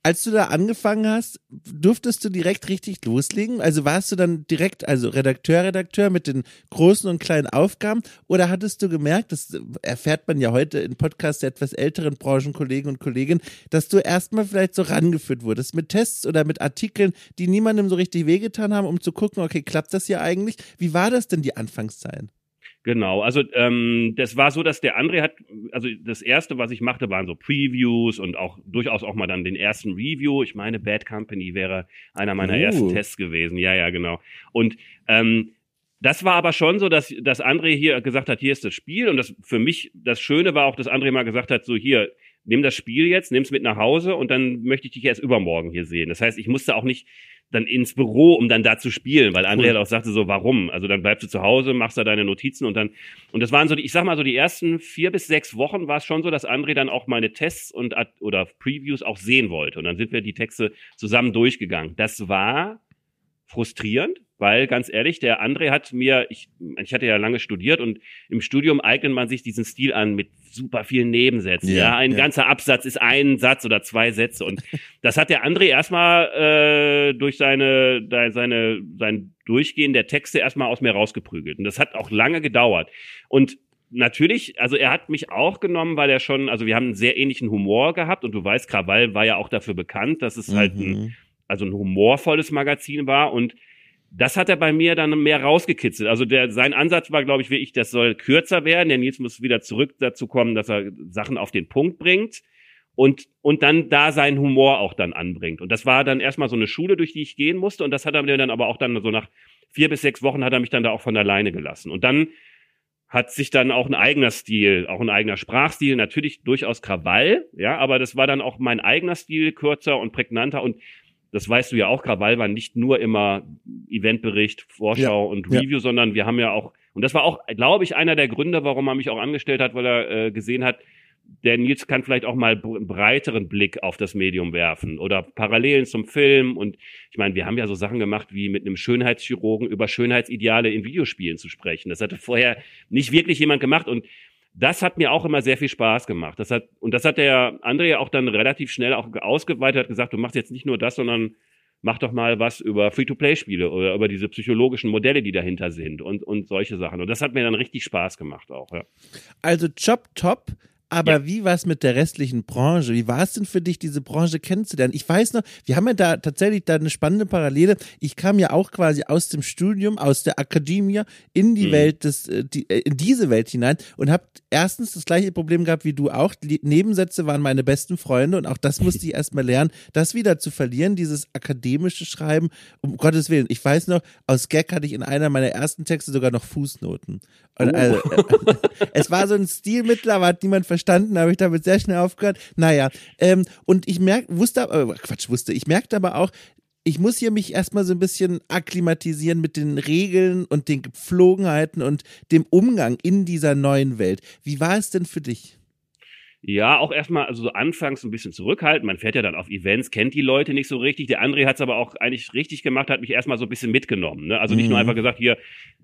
Speaker 1: als du da angefangen hast, durftest du direkt richtig loslegen? Also warst du dann direkt, also Redakteur, Redakteur mit den großen und kleinen Aufgaben? Oder hattest du gemerkt, das erfährt man ja heute in Podcasts der etwas älteren Branchenkollegen und Kolleginnen, dass du erstmal vielleicht so rangeführt wurdest mit Tests oder mit Artikeln, die niemandem so richtig wehgetan haben, um zu gucken, okay, klappt das hier eigentlich? Wie war das denn die Anfangszeit?
Speaker 2: Genau, also ähm, das war so, dass der André hat, also das erste, was ich machte, waren so Previews und auch durchaus auch mal dann den ersten Review. Ich meine, Bad Company wäre einer meiner uh. ersten Tests gewesen. Ja, ja, genau. Und ähm, das war aber schon so, dass, dass André hier gesagt hat, hier ist das Spiel. Und das für mich, das Schöne war auch, dass André mal gesagt hat, so hier, nimm das Spiel jetzt, nimm's mit nach Hause und dann möchte ich dich erst übermorgen hier sehen. Das heißt, ich musste auch nicht dann ins Büro, um dann da zu spielen, weil André cool. halt auch sagte so, warum? Also dann bleibst du zu Hause, machst da deine Notizen und dann, und das waren so, die, ich sag mal so, die ersten vier bis sechs Wochen war es schon so, dass André dann auch meine Tests und oder Previews auch sehen wollte. Und dann sind wir die Texte zusammen durchgegangen. Das war frustrierend, weil ganz ehrlich, der André hat mir, ich, ich hatte ja lange studiert und im Studium eignet man sich diesen Stil an mit super vielen Nebensätzen. Ja, ja ein ja. ganzer Absatz ist ein Satz oder zwei Sätze und das hat der André erstmal äh, durch seine, seine, sein Durchgehen der Texte erstmal aus mir rausgeprügelt und das hat auch lange gedauert und natürlich, also er hat mich auch genommen, weil er schon, also wir haben einen sehr ähnlichen Humor gehabt und du weißt, Krawall war ja auch dafür bekannt, dass es mhm. halt ein mhm also ein humorvolles Magazin war und das hat er bei mir dann mehr rausgekitzelt. Also der, sein Ansatz war, glaube ich, wie ich, das soll kürzer werden. Der Nils muss wieder zurück dazu kommen, dass er Sachen auf den Punkt bringt und, und dann da seinen Humor auch dann anbringt. Und das war dann erstmal so eine Schule, durch die ich gehen musste. Und das hat er mir dann aber auch dann so nach vier bis sechs Wochen hat er mich dann da auch von alleine gelassen. Und dann hat sich dann auch ein eigener Stil, auch ein eigener Sprachstil, natürlich durchaus Krawall, ja, aber das war dann auch mein eigener Stil, kürzer und prägnanter und das weißt du ja auch, Krawall war nicht nur immer Eventbericht, Vorschau ja, und Review, ja. sondern wir haben ja auch, und das war auch, glaube ich, einer der Gründe, warum er mich auch angestellt hat, weil er äh, gesehen hat, der Nils kann vielleicht auch mal einen breiteren Blick auf das Medium werfen oder Parallelen zum Film. Und ich meine, wir haben ja so Sachen gemacht, wie mit einem Schönheitschirurgen über Schönheitsideale in Videospielen zu sprechen. Das hatte vorher nicht wirklich jemand gemacht. Und das hat mir auch immer sehr viel Spaß gemacht. Das hat, und das hat der André auch dann relativ schnell auch ausgeweitet, gesagt, du machst jetzt nicht nur das, sondern mach doch mal was über Free-to-Play-Spiele oder über diese psychologischen Modelle, die dahinter sind und, und solche Sachen. Und das hat mir dann richtig Spaß gemacht auch, ja.
Speaker 1: Also Job Top aber ja. wie war es mit der restlichen Branche? Wie war es denn für dich, diese Branche kennenzulernen? Ich weiß noch, wir haben ja da tatsächlich da eine spannende Parallele. Ich kam ja auch quasi aus dem Studium, aus der Akademie in die mhm. Welt des, äh, die, äh, in diese Welt hinein und habe erstens das gleiche Problem gehabt wie du auch. Die Nebensätze waren meine besten Freunde und auch das musste ich erstmal lernen, das wieder zu verlieren, dieses akademische Schreiben. Um Gottes Willen. Ich weiß noch, aus Gag hatte ich in einer meiner ersten Texte sogar noch Fußnoten. Oh. also, es war so ein Stilmittel, aber hat niemand verstanden, habe ich damit sehr schnell aufgehört. Naja, ähm, und ich merke, wusste, äh, Quatsch, wusste, ich merkte aber auch, ich muss hier mich erstmal so ein bisschen akklimatisieren mit den Regeln und den Gepflogenheiten und dem Umgang in dieser neuen Welt. Wie war es denn für dich?
Speaker 2: Ja, auch erstmal, also so anfangs ein bisschen zurückhalten. Man fährt ja dann auf Events, kennt die Leute nicht so richtig. Der André hat es aber auch eigentlich richtig gemacht, hat mich erstmal so ein bisschen mitgenommen. Ne? Also nicht mhm. nur einfach gesagt, hier,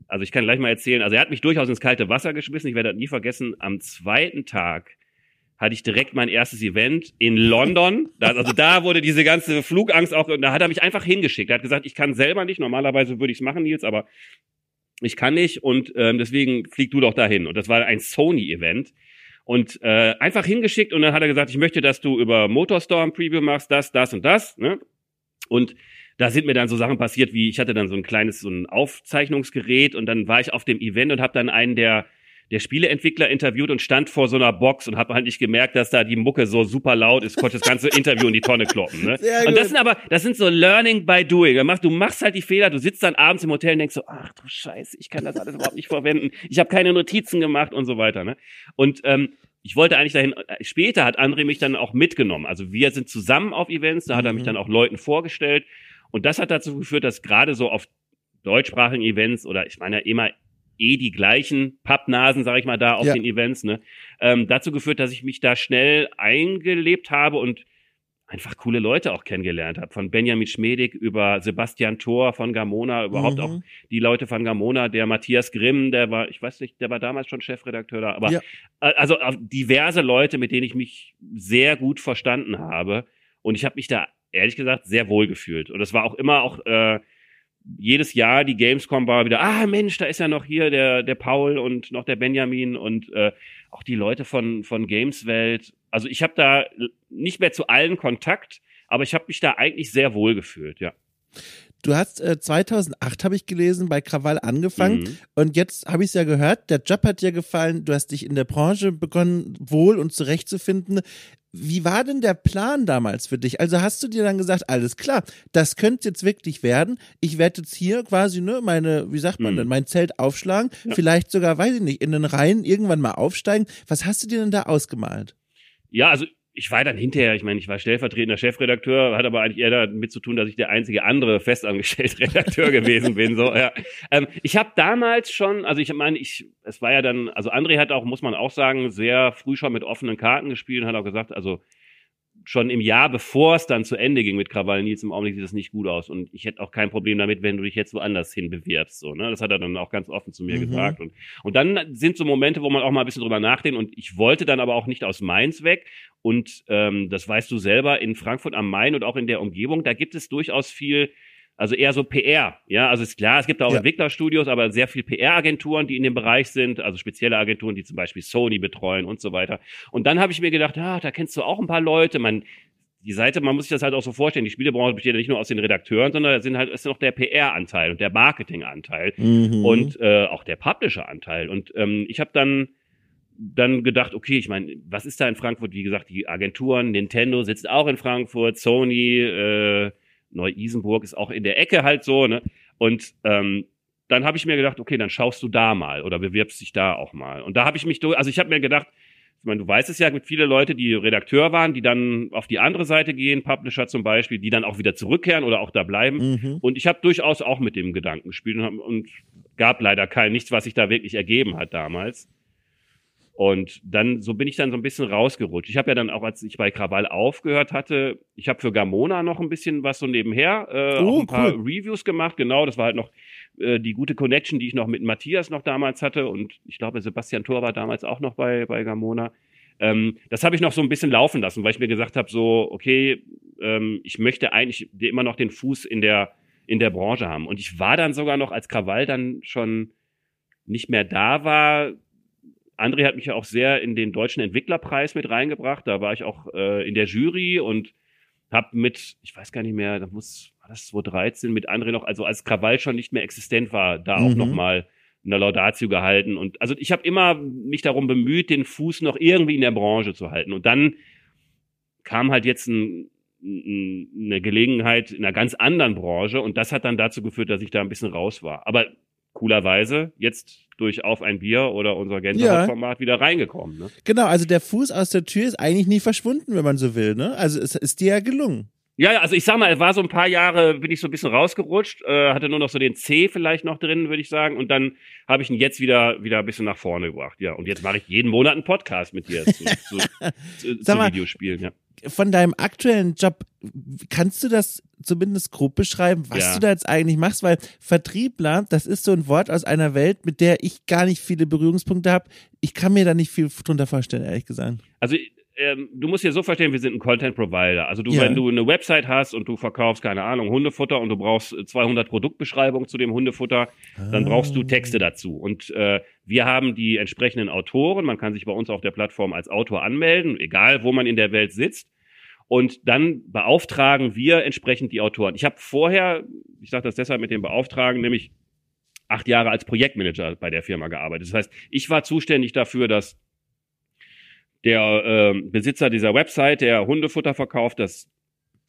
Speaker 2: also ich kann gleich mal erzählen, also er hat mich durchaus ins kalte Wasser geschmissen. Ich werde das nie vergessen. Am zweiten Tag hatte ich direkt mein erstes Event in London. also da wurde diese ganze Flugangst auch, da hat er mich einfach hingeschickt. Er hat gesagt, ich kann selber nicht, normalerweise würde ich es machen, Nils, aber ich kann nicht und ähm, deswegen flieg du doch dahin. Und das war ein Sony-Event. Und äh, einfach hingeschickt und dann hat er gesagt, ich möchte, dass du über Motorstorm Preview machst, das, das und das. Ne? Und da sind mir dann so Sachen passiert, wie ich hatte dann so ein kleines so ein Aufzeichnungsgerät und dann war ich auf dem Event und habe dann einen der der Spieleentwickler interviewt und stand vor so einer Box und habe halt nicht gemerkt, dass da die Mucke so super laut ist, konnte das ganze Interview in die Tonne kloppen. Ne? und das sind aber, das sind so Learning by Doing. Du machst halt die Fehler, du sitzt dann abends im Hotel und denkst so, ach du Scheiße, ich kann das alles überhaupt nicht verwenden. Ich habe keine Notizen gemacht und so weiter. Ne? Und ähm, ich wollte eigentlich dahin, später hat André mich dann auch mitgenommen. Also wir sind zusammen auf Events, da hat er mich mhm. dann auch Leuten vorgestellt. Und das hat dazu geführt, dass gerade so auf deutschsprachigen Events oder ich meine immer eh die gleichen Pappnasen, sage ich mal, da auf ja. den Events, ne? Ähm, dazu geführt, dass ich mich da schnell eingelebt habe und einfach coole Leute auch kennengelernt habe. Von Benjamin Schmedig über Sebastian Thor von Gamona, überhaupt mhm. auch die Leute von Gamona, der Matthias Grimm, der war, ich weiß nicht, der war damals schon Chefredakteur da, aber ja. also diverse Leute, mit denen ich mich sehr gut verstanden habe. Und ich habe mich da ehrlich gesagt sehr wohl gefühlt. Und das war auch immer auch äh, jedes Jahr die Gamescom war wieder, ah Mensch, da ist ja noch hier der, der Paul und noch der Benjamin und äh, auch die Leute von, von Gameswelt. Also ich habe da nicht mehr zu allen Kontakt, aber ich habe mich da eigentlich sehr wohl gefühlt, ja.
Speaker 1: Du hast äh, 2008, habe ich gelesen, bei Krawall angefangen mhm. und jetzt habe ich es ja gehört, der Job hat dir gefallen, du hast dich in der Branche begonnen, wohl und zurechtzufinden. Wie war denn der Plan damals für dich? Also hast du dir dann gesagt, alles klar, das könnte jetzt wirklich werden. Ich werde jetzt hier quasi, ne, meine, wie sagt man mhm. denn, mein Zelt aufschlagen, ja. vielleicht sogar, weiß ich nicht, in den Reihen irgendwann mal aufsteigen. Was hast du dir denn da ausgemalt?
Speaker 2: Ja, also ich war dann hinterher, ich meine, ich war stellvertretender Chefredakteur, hat aber eigentlich eher damit zu tun, dass ich der einzige andere festangestellte Redakteur gewesen bin. So, ja. Ähm, ich habe damals schon, also ich meine, ich, es war ja dann, also André hat auch, muss man auch sagen, sehr früh schon mit offenen Karten gespielt und hat auch gesagt, also schon im Jahr, bevor es dann zu Ende ging mit Krawall Nils, im Augenblick sieht das nicht gut aus. Und ich hätte auch kein Problem damit, wenn du dich jetzt woanders hin bewirbst. So, ne? Das hat er dann auch ganz offen zu mir mhm. gesagt. Und, und dann sind so Momente, wo man auch mal ein bisschen drüber nachdenkt. Und ich wollte dann aber auch nicht aus Mainz weg. Und ähm, das weißt du selber, in Frankfurt am Main und auch in der Umgebung, da gibt es durchaus viel also eher so PR, ja. Also ist klar, es gibt auch ja. Entwicklerstudios, aber sehr viel PR-Agenturen, die in dem Bereich sind, also spezielle Agenturen, die zum Beispiel Sony betreuen und so weiter. Und dann habe ich mir gedacht, ah, da kennst du auch ein paar Leute. Man, die Seite, man muss sich das halt auch so vorstellen, die Spielebranche besteht ja nicht nur aus den Redakteuren, sondern da sind halt, ist noch der PR-Anteil und der Marketing-Anteil mhm. und äh, auch der Publisher-Anteil. Und ähm, ich habe dann dann gedacht, okay, ich meine, was ist da in Frankfurt? Wie gesagt, die Agenturen, Nintendo sitzt auch in Frankfurt, Sony, äh, Neu-Isenburg ist auch in der Ecke halt so, ne? Und ähm, dann habe ich mir gedacht, okay, dann schaust du da mal oder bewirbst dich da auch mal. Und da habe ich mich durch, also ich habe mir gedacht, ich meine, du weißt es ja, mit viele Leute, die Redakteur waren, die dann auf die andere Seite gehen, Publisher zum Beispiel, die dann auch wieder zurückkehren oder auch da bleiben. Mhm. Und ich habe durchaus auch mit dem Gedanken gespielt und, und gab leider kein nichts, was sich da wirklich ergeben hat damals. Und dann, so bin ich dann so ein bisschen rausgerutscht. Ich habe ja dann auch, als ich bei Krawall aufgehört hatte, ich habe für Gamona noch ein bisschen was so nebenher, äh, oh, auch ein paar cool. Reviews gemacht. Genau, das war halt noch äh, die gute Connection, die ich noch mit Matthias noch damals hatte. Und ich glaube, Sebastian Thor war damals auch noch bei, bei Gamona. Ähm, das habe ich noch so ein bisschen laufen lassen, weil ich mir gesagt habe, so, okay, ähm, ich möchte eigentlich immer noch den Fuß in der, in der Branche haben. Und ich war dann sogar noch, als Krawall dann schon nicht mehr da war, André hat mich ja auch sehr in den deutschen Entwicklerpreis mit reingebracht. Da war ich auch äh, in der Jury und habe mit, ich weiß gar nicht mehr, da muss, war das 2013, mit André noch, also als Krawall schon nicht mehr existent war, da mhm. auch nochmal eine Laudatio gehalten. Und also ich habe immer mich darum bemüht, den Fuß noch irgendwie in der Branche zu halten. Und dann kam halt jetzt ein, ein, eine Gelegenheit in einer ganz anderen Branche und das hat dann dazu geführt, dass ich da ein bisschen raus war. Aber coolerweise jetzt durch Auf ein Bier oder unser Gänsehautformat ja. wieder reingekommen. Ne?
Speaker 1: Genau, also der Fuß aus der Tür ist eigentlich nie verschwunden, wenn man so will. Ne? Also es ist dir ja gelungen.
Speaker 2: Ja, also ich sag mal, es war so ein paar Jahre, bin ich so ein bisschen rausgerutscht, äh, hatte nur noch so den C vielleicht noch drin, würde ich sagen. Und dann habe ich ihn jetzt wieder, wieder ein bisschen nach vorne gebracht. Ja, und jetzt mache ich jeden Monat einen Podcast mit dir zu, zu, zu, zu Videospielen. Ja.
Speaker 1: Von deinem aktuellen Job, kannst du das zumindest grob beschreiben, was ja. du da jetzt eigentlich machst? Weil Vertriebler, das ist so ein Wort aus einer Welt, mit der ich gar nicht viele Berührungspunkte habe. Ich kann mir da nicht viel drunter vorstellen, ehrlich gesagt.
Speaker 2: Also ähm, du musst dir so verstehen, wir sind ein Content Provider. Also du, ja. wenn du eine Website hast und du verkaufst, keine Ahnung, Hundefutter und du brauchst 200 Produktbeschreibungen zu dem Hundefutter, ah. dann brauchst du Texte dazu. Und äh, wir haben die entsprechenden Autoren. Man kann sich bei uns auf der Plattform als Autor anmelden, egal wo man in der Welt sitzt. Und dann beauftragen wir entsprechend die Autoren. Ich habe vorher, ich sage das deshalb mit dem Beauftragen, nämlich acht Jahre als Projektmanager bei der Firma gearbeitet. Das heißt, ich war zuständig dafür, dass der äh, Besitzer dieser Website, der Hundefutter verkauft, dass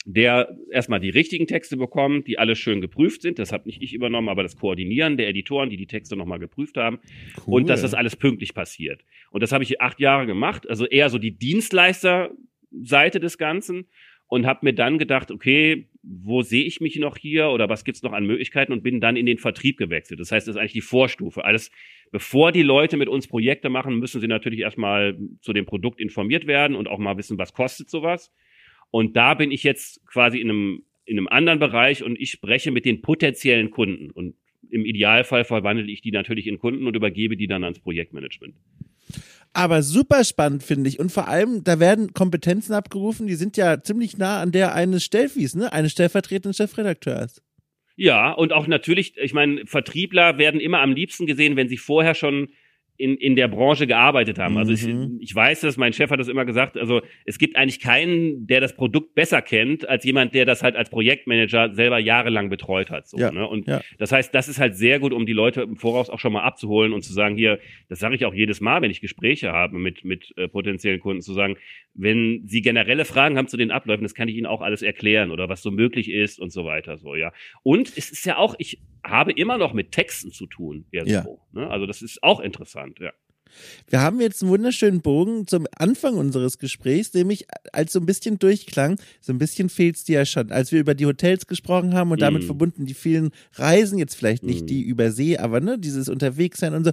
Speaker 2: der erstmal die richtigen Texte bekommt, die alle schön geprüft sind. Das habe nicht ich übernommen, aber das Koordinieren der Editoren, die die Texte nochmal geprüft haben. Cool. Und dass das alles pünktlich passiert. Und das habe ich acht Jahre gemacht. Also eher so die Dienstleisterseite des Ganzen und habe mir dann gedacht, okay, wo sehe ich mich noch hier oder was gibt's noch an Möglichkeiten und bin dann in den Vertrieb gewechselt. Das heißt, das ist eigentlich die Vorstufe. Alles, bevor die Leute mit uns Projekte machen, müssen sie natürlich erstmal zu dem Produkt informiert werden und auch mal wissen, was kostet sowas. Und da bin ich jetzt quasi in einem, in einem anderen Bereich und ich spreche mit den potenziellen Kunden. Und im Idealfall verwandle ich die natürlich in Kunden und übergebe die dann ans Projektmanagement.
Speaker 1: Aber super spannend, finde ich. Und vor allem, da werden Kompetenzen abgerufen, die sind ja ziemlich nah an der eines Stellfies, ne? Eines stellvertretenden Chefredakteurs.
Speaker 2: Ja, und auch natürlich, ich meine, Vertriebler werden immer am liebsten gesehen, wenn sie vorher schon in, in der Branche gearbeitet haben. Also ich, mhm. ich weiß das, mein Chef hat das immer gesagt, also es gibt eigentlich keinen, der das Produkt besser kennt, als jemand, der das halt als Projektmanager selber jahrelang betreut hat. So, ja. ne? Und ja. das heißt, das ist halt sehr gut, um die Leute im Voraus auch schon mal abzuholen und zu sagen, hier, das sage ich auch jedes Mal, wenn ich Gespräche habe mit, mit äh, potenziellen Kunden, zu sagen, wenn sie generelle Fragen haben zu den Abläufen, das kann ich ihnen auch alles erklären oder was so möglich ist und so weiter. So, ja. Und es ist ja auch, ich habe immer noch mit Texten zu tun irgendwo. Ja. Ne? Also das ist auch interessant, ja.
Speaker 1: Wir haben jetzt einen wunderschönen Bogen zum Anfang unseres Gesprächs, nämlich als so ein bisschen durchklang, so ein bisschen fehlt es dir ja schon, als wir über die Hotels gesprochen haben und mm. damit verbunden die vielen Reisen, jetzt vielleicht nicht mm. die über See, aber ne, dieses Unterwegssein und so.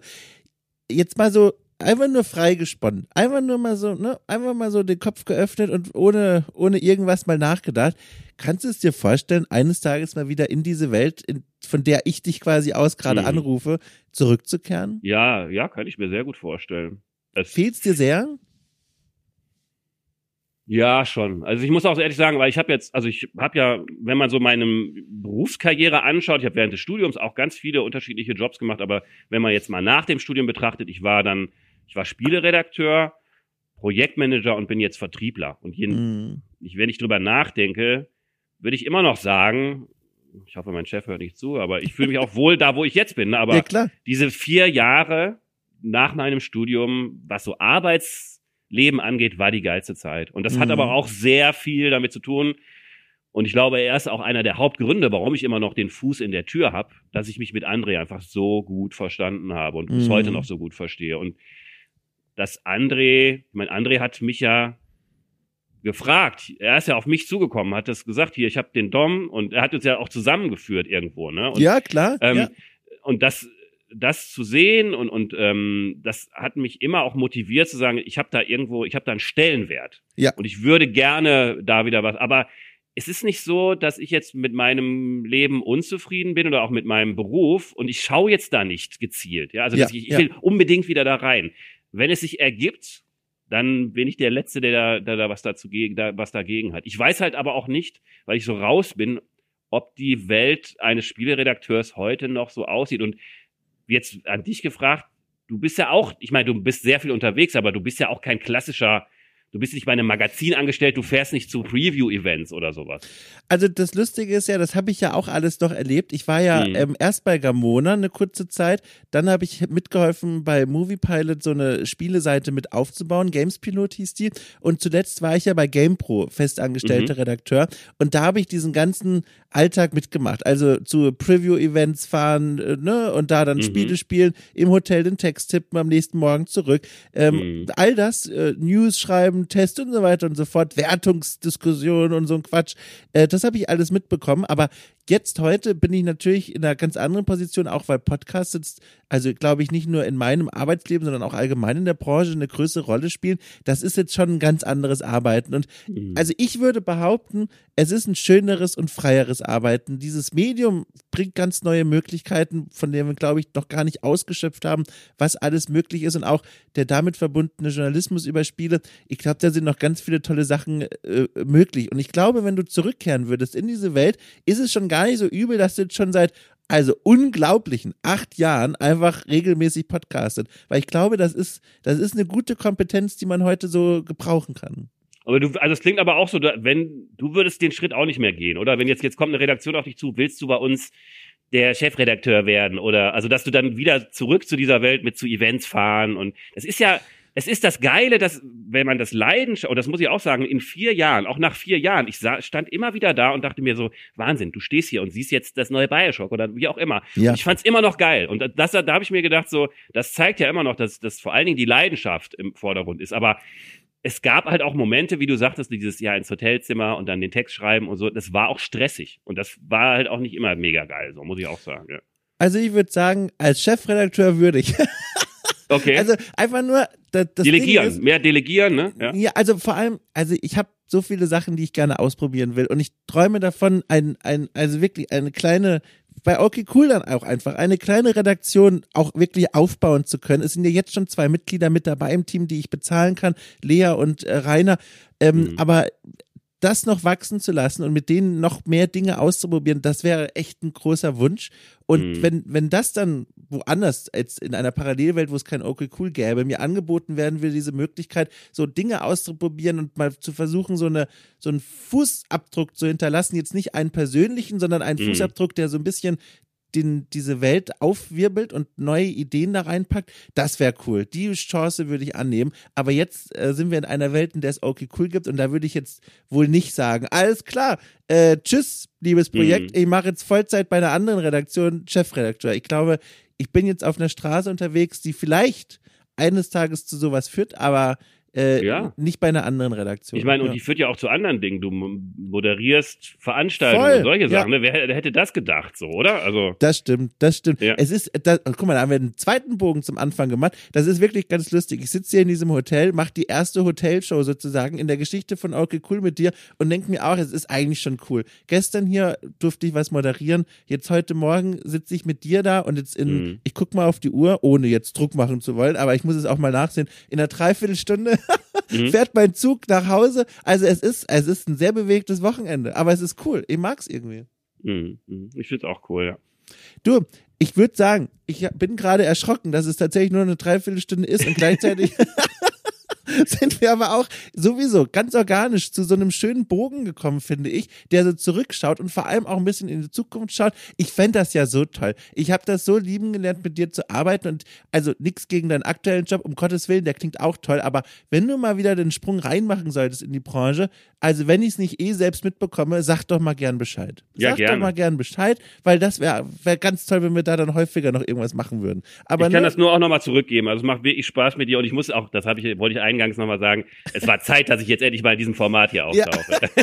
Speaker 1: Jetzt mal so einfach nur frei gesponnen. Einfach nur mal so, ne, einfach mal so den Kopf geöffnet und ohne, ohne irgendwas mal nachgedacht. Kannst du es dir vorstellen, eines Tages mal wieder in diese Welt, in, von der ich dich quasi aus gerade mhm. anrufe, zurückzukehren?
Speaker 2: Ja, ja, kann ich mir sehr gut vorstellen.
Speaker 1: Fehlt es dir sehr?
Speaker 2: Ja, schon. Also ich muss auch ehrlich sagen, weil ich habe jetzt, also ich habe ja, wenn man so meine Berufskarriere anschaut, ich habe während des Studiums auch ganz viele unterschiedliche Jobs gemacht, aber wenn man jetzt mal nach dem Studium betrachtet, ich war dann, ich war Spieleredakteur, Projektmanager und bin jetzt Vertriebler. Und jeden, mhm. ich, wenn ich drüber nachdenke, würde ich immer noch sagen, ich hoffe, mein Chef hört nicht zu, aber ich fühle mich auch wohl da, wo ich jetzt bin. Ne? Aber ja, diese vier Jahre nach meinem Studium, was so Arbeitsleben angeht, war die geilste Zeit. Und das mhm. hat aber auch sehr viel damit zu tun. Und ich glaube, er ist auch einer der Hauptgründe, warum ich immer noch den Fuß in der Tür habe, dass ich mich mit André einfach so gut verstanden habe und bis mhm. heute noch so gut verstehe. Und dass André, ich meine, André hat mich ja gefragt. Er ist ja auf mich zugekommen, hat das gesagt, hier, ich habe den Dom und er hat uns ja auch zusammengeführt irgendwo, ne? Und,
Speaker 1: ja, klar.
Speaker 2: Ähm,
Speaker 1: ja.
Speaker 2: Und das, das zu sehen und, und ähm, das hat mich immer auch motiviert zu sagen, ich habe da irgendwo, ich habe da einen Stellenwert. Ja. Und ich würde gerne da wieder was, aber es ist nicht so, dass ich jetzt mit meinem Leben unzufrieden bin oder auch mit meinem Beruf und ich schaue jetzt da nicht gezielt. Ja, also ja, ich, ich ja. will unbedingt wieder da rein. Wenn es sich ergibt, dann bin ich der Letzte, der da, der da was dazu da, was dagegen hat. Ich weiß halt aber auch nicht, weil ich so raus bin, ob die Welt eines Spieleredakteurs heute noch so aussieht. Und jetzt an dich gefragt, du bist ja auch, ich meine, du bist sehr viel unterwegs, aber du bist ja auch kein klassischer Du bist nicht bei einem Magazin angestellt, du fährst nicht zu Preview-Events oder sowas.
Speaker 1: Also das Lustige ist ja, das habe ich ja auch alles noch erlebt. Ich war ja mhm. ähm, erst bei Gamona eine kurze Zeit, dann habe ich mitgeholfen bei Movie Pilot so eine Spieleseite mit aufzubauen, Games Pilot hieß die. Und zuletzt war ich ja bei GamePro festangestellter mhm. Redakteur und da habe ich diesen ganzen Alltag mitgemacht. Also zu Preview-Events fahren, äh, ne, und da dann mhm. Spiele spielen, im Hotel den Text tippen, am nächsten Morgen zurück. Ähm, mhm. All das, äh, News schreiben, Contest und so weiter und so fort, Wertungsdiskussionen und so ein Quatsch. Äh, das habe ich alles mitbekommen, aber jetzt heute bin ich natürlich in einer ganz anderen Position, auch weil Podcast jetzt, also glaube ich, nicht nur in meinem Arbeitsleben, sondern auch allgemein in der Branche eine größere Rolle spielen. Das ist jetzt schon ein ganz anderes Arbeiten. Und mhm. also ich würde behaupten, es ist ein schöneres und freieres Arbeiten. Dieses Medium bringt ganz neue Möglichkeiten, von denen wir, glaube ich, noch gar nicht ausgeschöpft haben, was alles möglich ist und auch der damit verbundene Journalismus über Spiele. Ich glaube, da sind noch ganz viele tolle Sachen äh, möglich. Und ich glaube, wenn du zurückkehren würdest in diese Welt, ist es schon gar nicht so übel, dass du jetzt schon seit also unglaublichen acht Jahren einfach regelmäßig podcastet. Weil ich glaube, das ist, das ist eine gute Kompetenz, die man heute so gebrauchen kann.
Speaker 2: Aber du, also es klingt aber auch so, wenn du würdest den Schritt auch nicht mehr gehen, oder? Wenn jetzt jetzt kommt eine Redaktion auf dich zu, willst du bei uns der Chefredakteur werden oder also dass du dann wieder zurück zu dieser Welt mit zu Events fahren und das ist ja es ist das Geile, dass, wenn man das Leiden, und das muss ich auch sagen, in vier Jahren, auch nach vier Jahren, ich sah, stand immer wieder da und dachte mir so, Wahnsinn, du stehst hier und siehst jetzt das neue Bioshock oder wie auch immer. Ja. Und ich fand's immer noch geil. Und das, da habe ich mir gedacht, so, das zeigt ja immer noch, dass, dass vor allen Dingen die Leidenschaft im Vordergrund ist. Aber es gab halt auch Momente, wie du sagtest, dieses Jahr ins Hotelzimmer und dann den Text schreiben und so. Das war auch stressig. Und das war halt auch nicht immer mega geil, so muss ich auch sagen. Ja.
Speaker 1: Also ich würde sagen, als Chefredakteur würde ich.
Speaker 2: Okay.
Speaker 1: Also einfach nur
Speaker 2: das, das delegieren, ist, mehr delegieren, ne?
Speaker 1: Ja. ja, also vor allem, also ich habe so viele Sachen, die ich gerne ausprobieren will und ich träume davon, ein, ein, also wirklich eine kleine bei Okay Cool dann auch einfach eine kleine Redaktion auch wirklich aufbauen zu können. Es sind ja jetzt schon zwei Mitglieder mit dabei im Team, die ich bezahlen kann, Lea und äh, Rainer. Ähm, mhm. Aber das noch wachsen zu lassen und mit denen noch mehr Dinge auszuprobieren, das wäre echt ein großer Wunsch. Und mhm. wenn, wenn das dann woanders, als in einer Parallelwelt, wo es kein Okay Cool gäbe, mir angeboten werden würde, diese Möglichkeit, so Dinge auszuprobieren und mal zu versuchen, so, eine, so einen Fußabdruck zu hinterlassen, jetzt nicht einen persönlichen, sondern einen mhm. Fußabdruck, der so ein bisschen den, diese Welt aufwirbelt und neue Ideen da reinpackt, das wäre cool. Die Chance würde ich annehmen. Aber jetzt äh, sind wir in einer Welt, in der es okay cool gibt und da würde ich jetzt wohl nicht sagen, alles klar, äh, tschüss, liebes Projekt, mhm. ich mache jetzt Vollzeit bei einer anderen Redaktion Chefredakteur. Ich glaube, ich bin jetzt auf einer Straße unterwegs, die vielleicht eines Tages zu sowas führt, aber äh, ja. nicht bei einer anderen Redaktion.
Speaker 2: Ich meine, und die führt ja auch zu anderen Dingen. Du moderierst Veranstaltungen Voll. und solche Sachen. Ja. Ne? Wer hätte das gedacht, so, oder? Also.
Speaker 1: Das stimmt, das stimmt. Ja. Es ist, das, guck mal, da haben wir einen zweiten Bogen zum Anfang gemacht. Das ist wirklich ganz lustig. Ich sitze hier in diesem Hotel, mache die erste Hotelshow sozusagen in der Geschichte von Okay Cool mit dir und denke mir auch, es ist eigentlich schon cool. Gestern hier durfte ich was moderieren. Jetzt heute Morgen sitze ich mit dir da und jetzt in, mhm. ich guck mal auf die Uhr, ohne jetzt Druck machen zu wollen, aber ich muss es auch mal nachsehen. In einer Dreiviertelstunde mhm. fährt mein Zug nach Hause. Also es ist, es ist ein sehr bewegtes Wochenende, aber es ist cool. Ich mag's irgendwie.
Speaker 2: Mhm. mhm. Ich find's auch cool, ja.
Speaker 1: Du, ich würde sagen, ich bin gerade erschrocken, dass es tatsächlich nur eine Dreiviertelstunde ist und gleichzeitig sind wir aber auch sowieso ganz organisch zu so einem schönen Bogen gekommen, finde ich, der so zurückschaut und vor allem auch ein bisschen in die Zukunft schaut. Ich fände das ja so toll. Ich habe das so lieben gelernt, mit dir zu arbeiten und also nichts gegen deinen aktuellen Job, um Gottes Willen, der klingt auch toll, aber wenn du mal wieder den Sprung reinmachen solltest in die Branche, also wenn ich es nicht eh selbst mitbekomme, sag doch mal gern Bescheid.
Speaker 2: Ja,
Speaker 1: sag
Speaker 2: gerne.
Speaker 1: doch mal gern Bescheid, weil das wäre wär ganz toll, wenn wir da dann häufiger noch irgendwas machen würden. Aber
Speaker 2: ich kann nur, das nur auch nochmal zurückgeben. Also es macht wirklich Spaß mit dir und ich muss auch, das habe ich, wollte ich eingangs nochmal sagen, es war Zeit, dass ich jetzt endlich mal in diesem Format hier auftauche.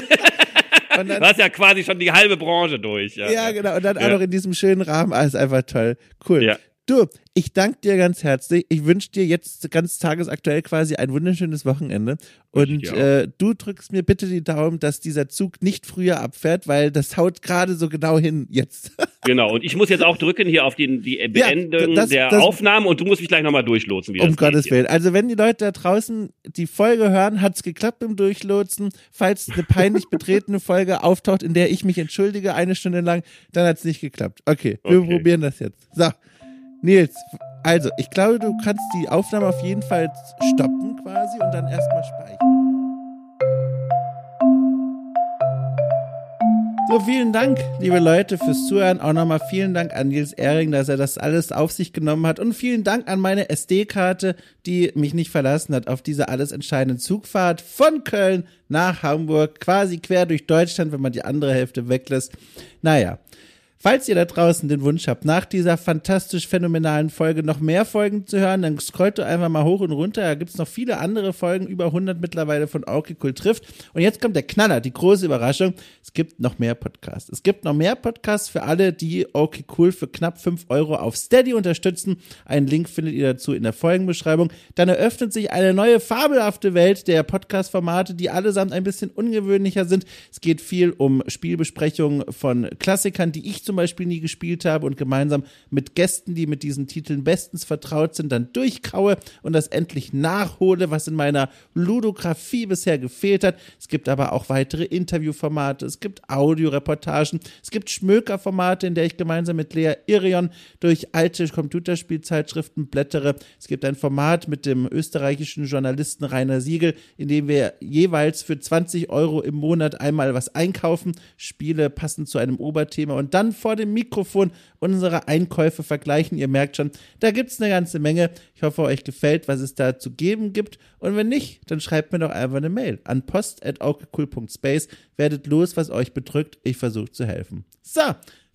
Speaker 2: Ja. Dann, du hast ja quasi schon die halbe Branche durch.
Speaker 1: Ja, ja genau. Und dann ja. auch noch in diesem schönen Rahmen. Alles einfach toll. Cool. Ja. Du, ich danke dir ganz herzlich. Ich wünsche dir jetzt ganz tagesaktuell quasi ein wunderschönes Wochenende. Und äh, du drückst mir bitte die Daumen, dass dieser Zug nicht früher abfährt, weil das haut gerade so genau hin jetzt.
Speaker 2: genau, und ich muss jetzt auch drücken hier auf die, die Beendung ja, das, der das, Aufnahmen und du musst mich gleich nochmal durchlotsen.
Speaker 1: Wie um Gottes Willen. Also wenn die Leute da draußen die Folge hören, hat's geklappt im Durchlotsen. Falls eine peinlich betretene Folge auftaucht, in der ich mich entschuldige, eine Stunde lang, dann hat's nicht geklappt. Okay, wir okay. probieren das jetzt. So. Nils, also, ich glaube, du kannst die Aufnahme auf jeden Fall stoppen quasi und dann erstmal speichern. So, vielen Dank, liebe Leute, fürs Zuhören. Auch nochmal vielen Dank an Nils Ehring, dass er das alles auf sich genommen hat. Und vielen Dank an meine SD-Karte, die mich nicht verlassen hat auf diese alles entscheidende Zugfahrt von Köln nach Hamburg, quasi quer durch Deutschland, wenn man die andere Hälfte weglässt. Naja, Falls ihr da draußen den Wunsch habt, nach dieser fantastisch phänomenalen Folge noch mehr Folgen zu hören, dann scrollt doch einfach mal hoch und runter. Da gibt's noch viele andere Folgen, über 100 mittlerweile von Cool trifft. Und jetzt kommt der Knaller, die große Überraschung. Es gibt noch mehr Podcasts. Es gibt noch mehr Podcasts für alle, die Cool für knapp 5 Euro auf Steady unterstützen. Einen Link findet ihr dazu in der Folgenbeschreibung. Dann eröffnet sich eine neue fabelhafte Welt der Podcast-Formate, die allesamt ein bisschen ungewöhnlicher sind. Es geht viel um Spielbesprechungen von Klassikern, die ich zum Beispiel nie gespielt habe und gemeinsam mit Gästen, die mit diesen Titeln bestens vertraut sind, dann durchkaue und das endlich nachhole, was in meiner Ludografie bisher gefehlt hat. Es gibt aber auch weitere Interviewformate, es gibt Audioreportagen, es gibt Schmökerformate, in der ich gemeinsam mit Lea Irion durch alte Computerspielzeitschriften blättere. Es gibt ein Format mit dem österreichischen Journalisten Rainer Siegel, in dem wir jeweils für 20 Euro im Monat einmal was einkaufen, Spiele passend zu einem Oberthema und dann vor dem Mikrofon unsere Einkäufe vergleichen. Ihr merkt schon, da gibt's eine ganze Menge. Ich hoffe, euch gefällt, was es da zu geben gibt. Und wenn nicht, dann schreibt mir doch einfach eine Mail an post.aukecool.space. Werdet los, was euch bedrückt. Ich versuche zu helfen. So.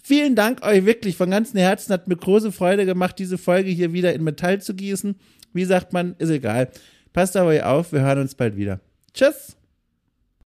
Speaker 1: Vielen Dank euch wirklich von ganzem Herzen. Hat mir große Freude gemacht, diese Folge hier wieder in Metall zu gießen. Wie sagt man, ist egal. Passt auf euch auf, wir hören uns bald wieder. Tschüss.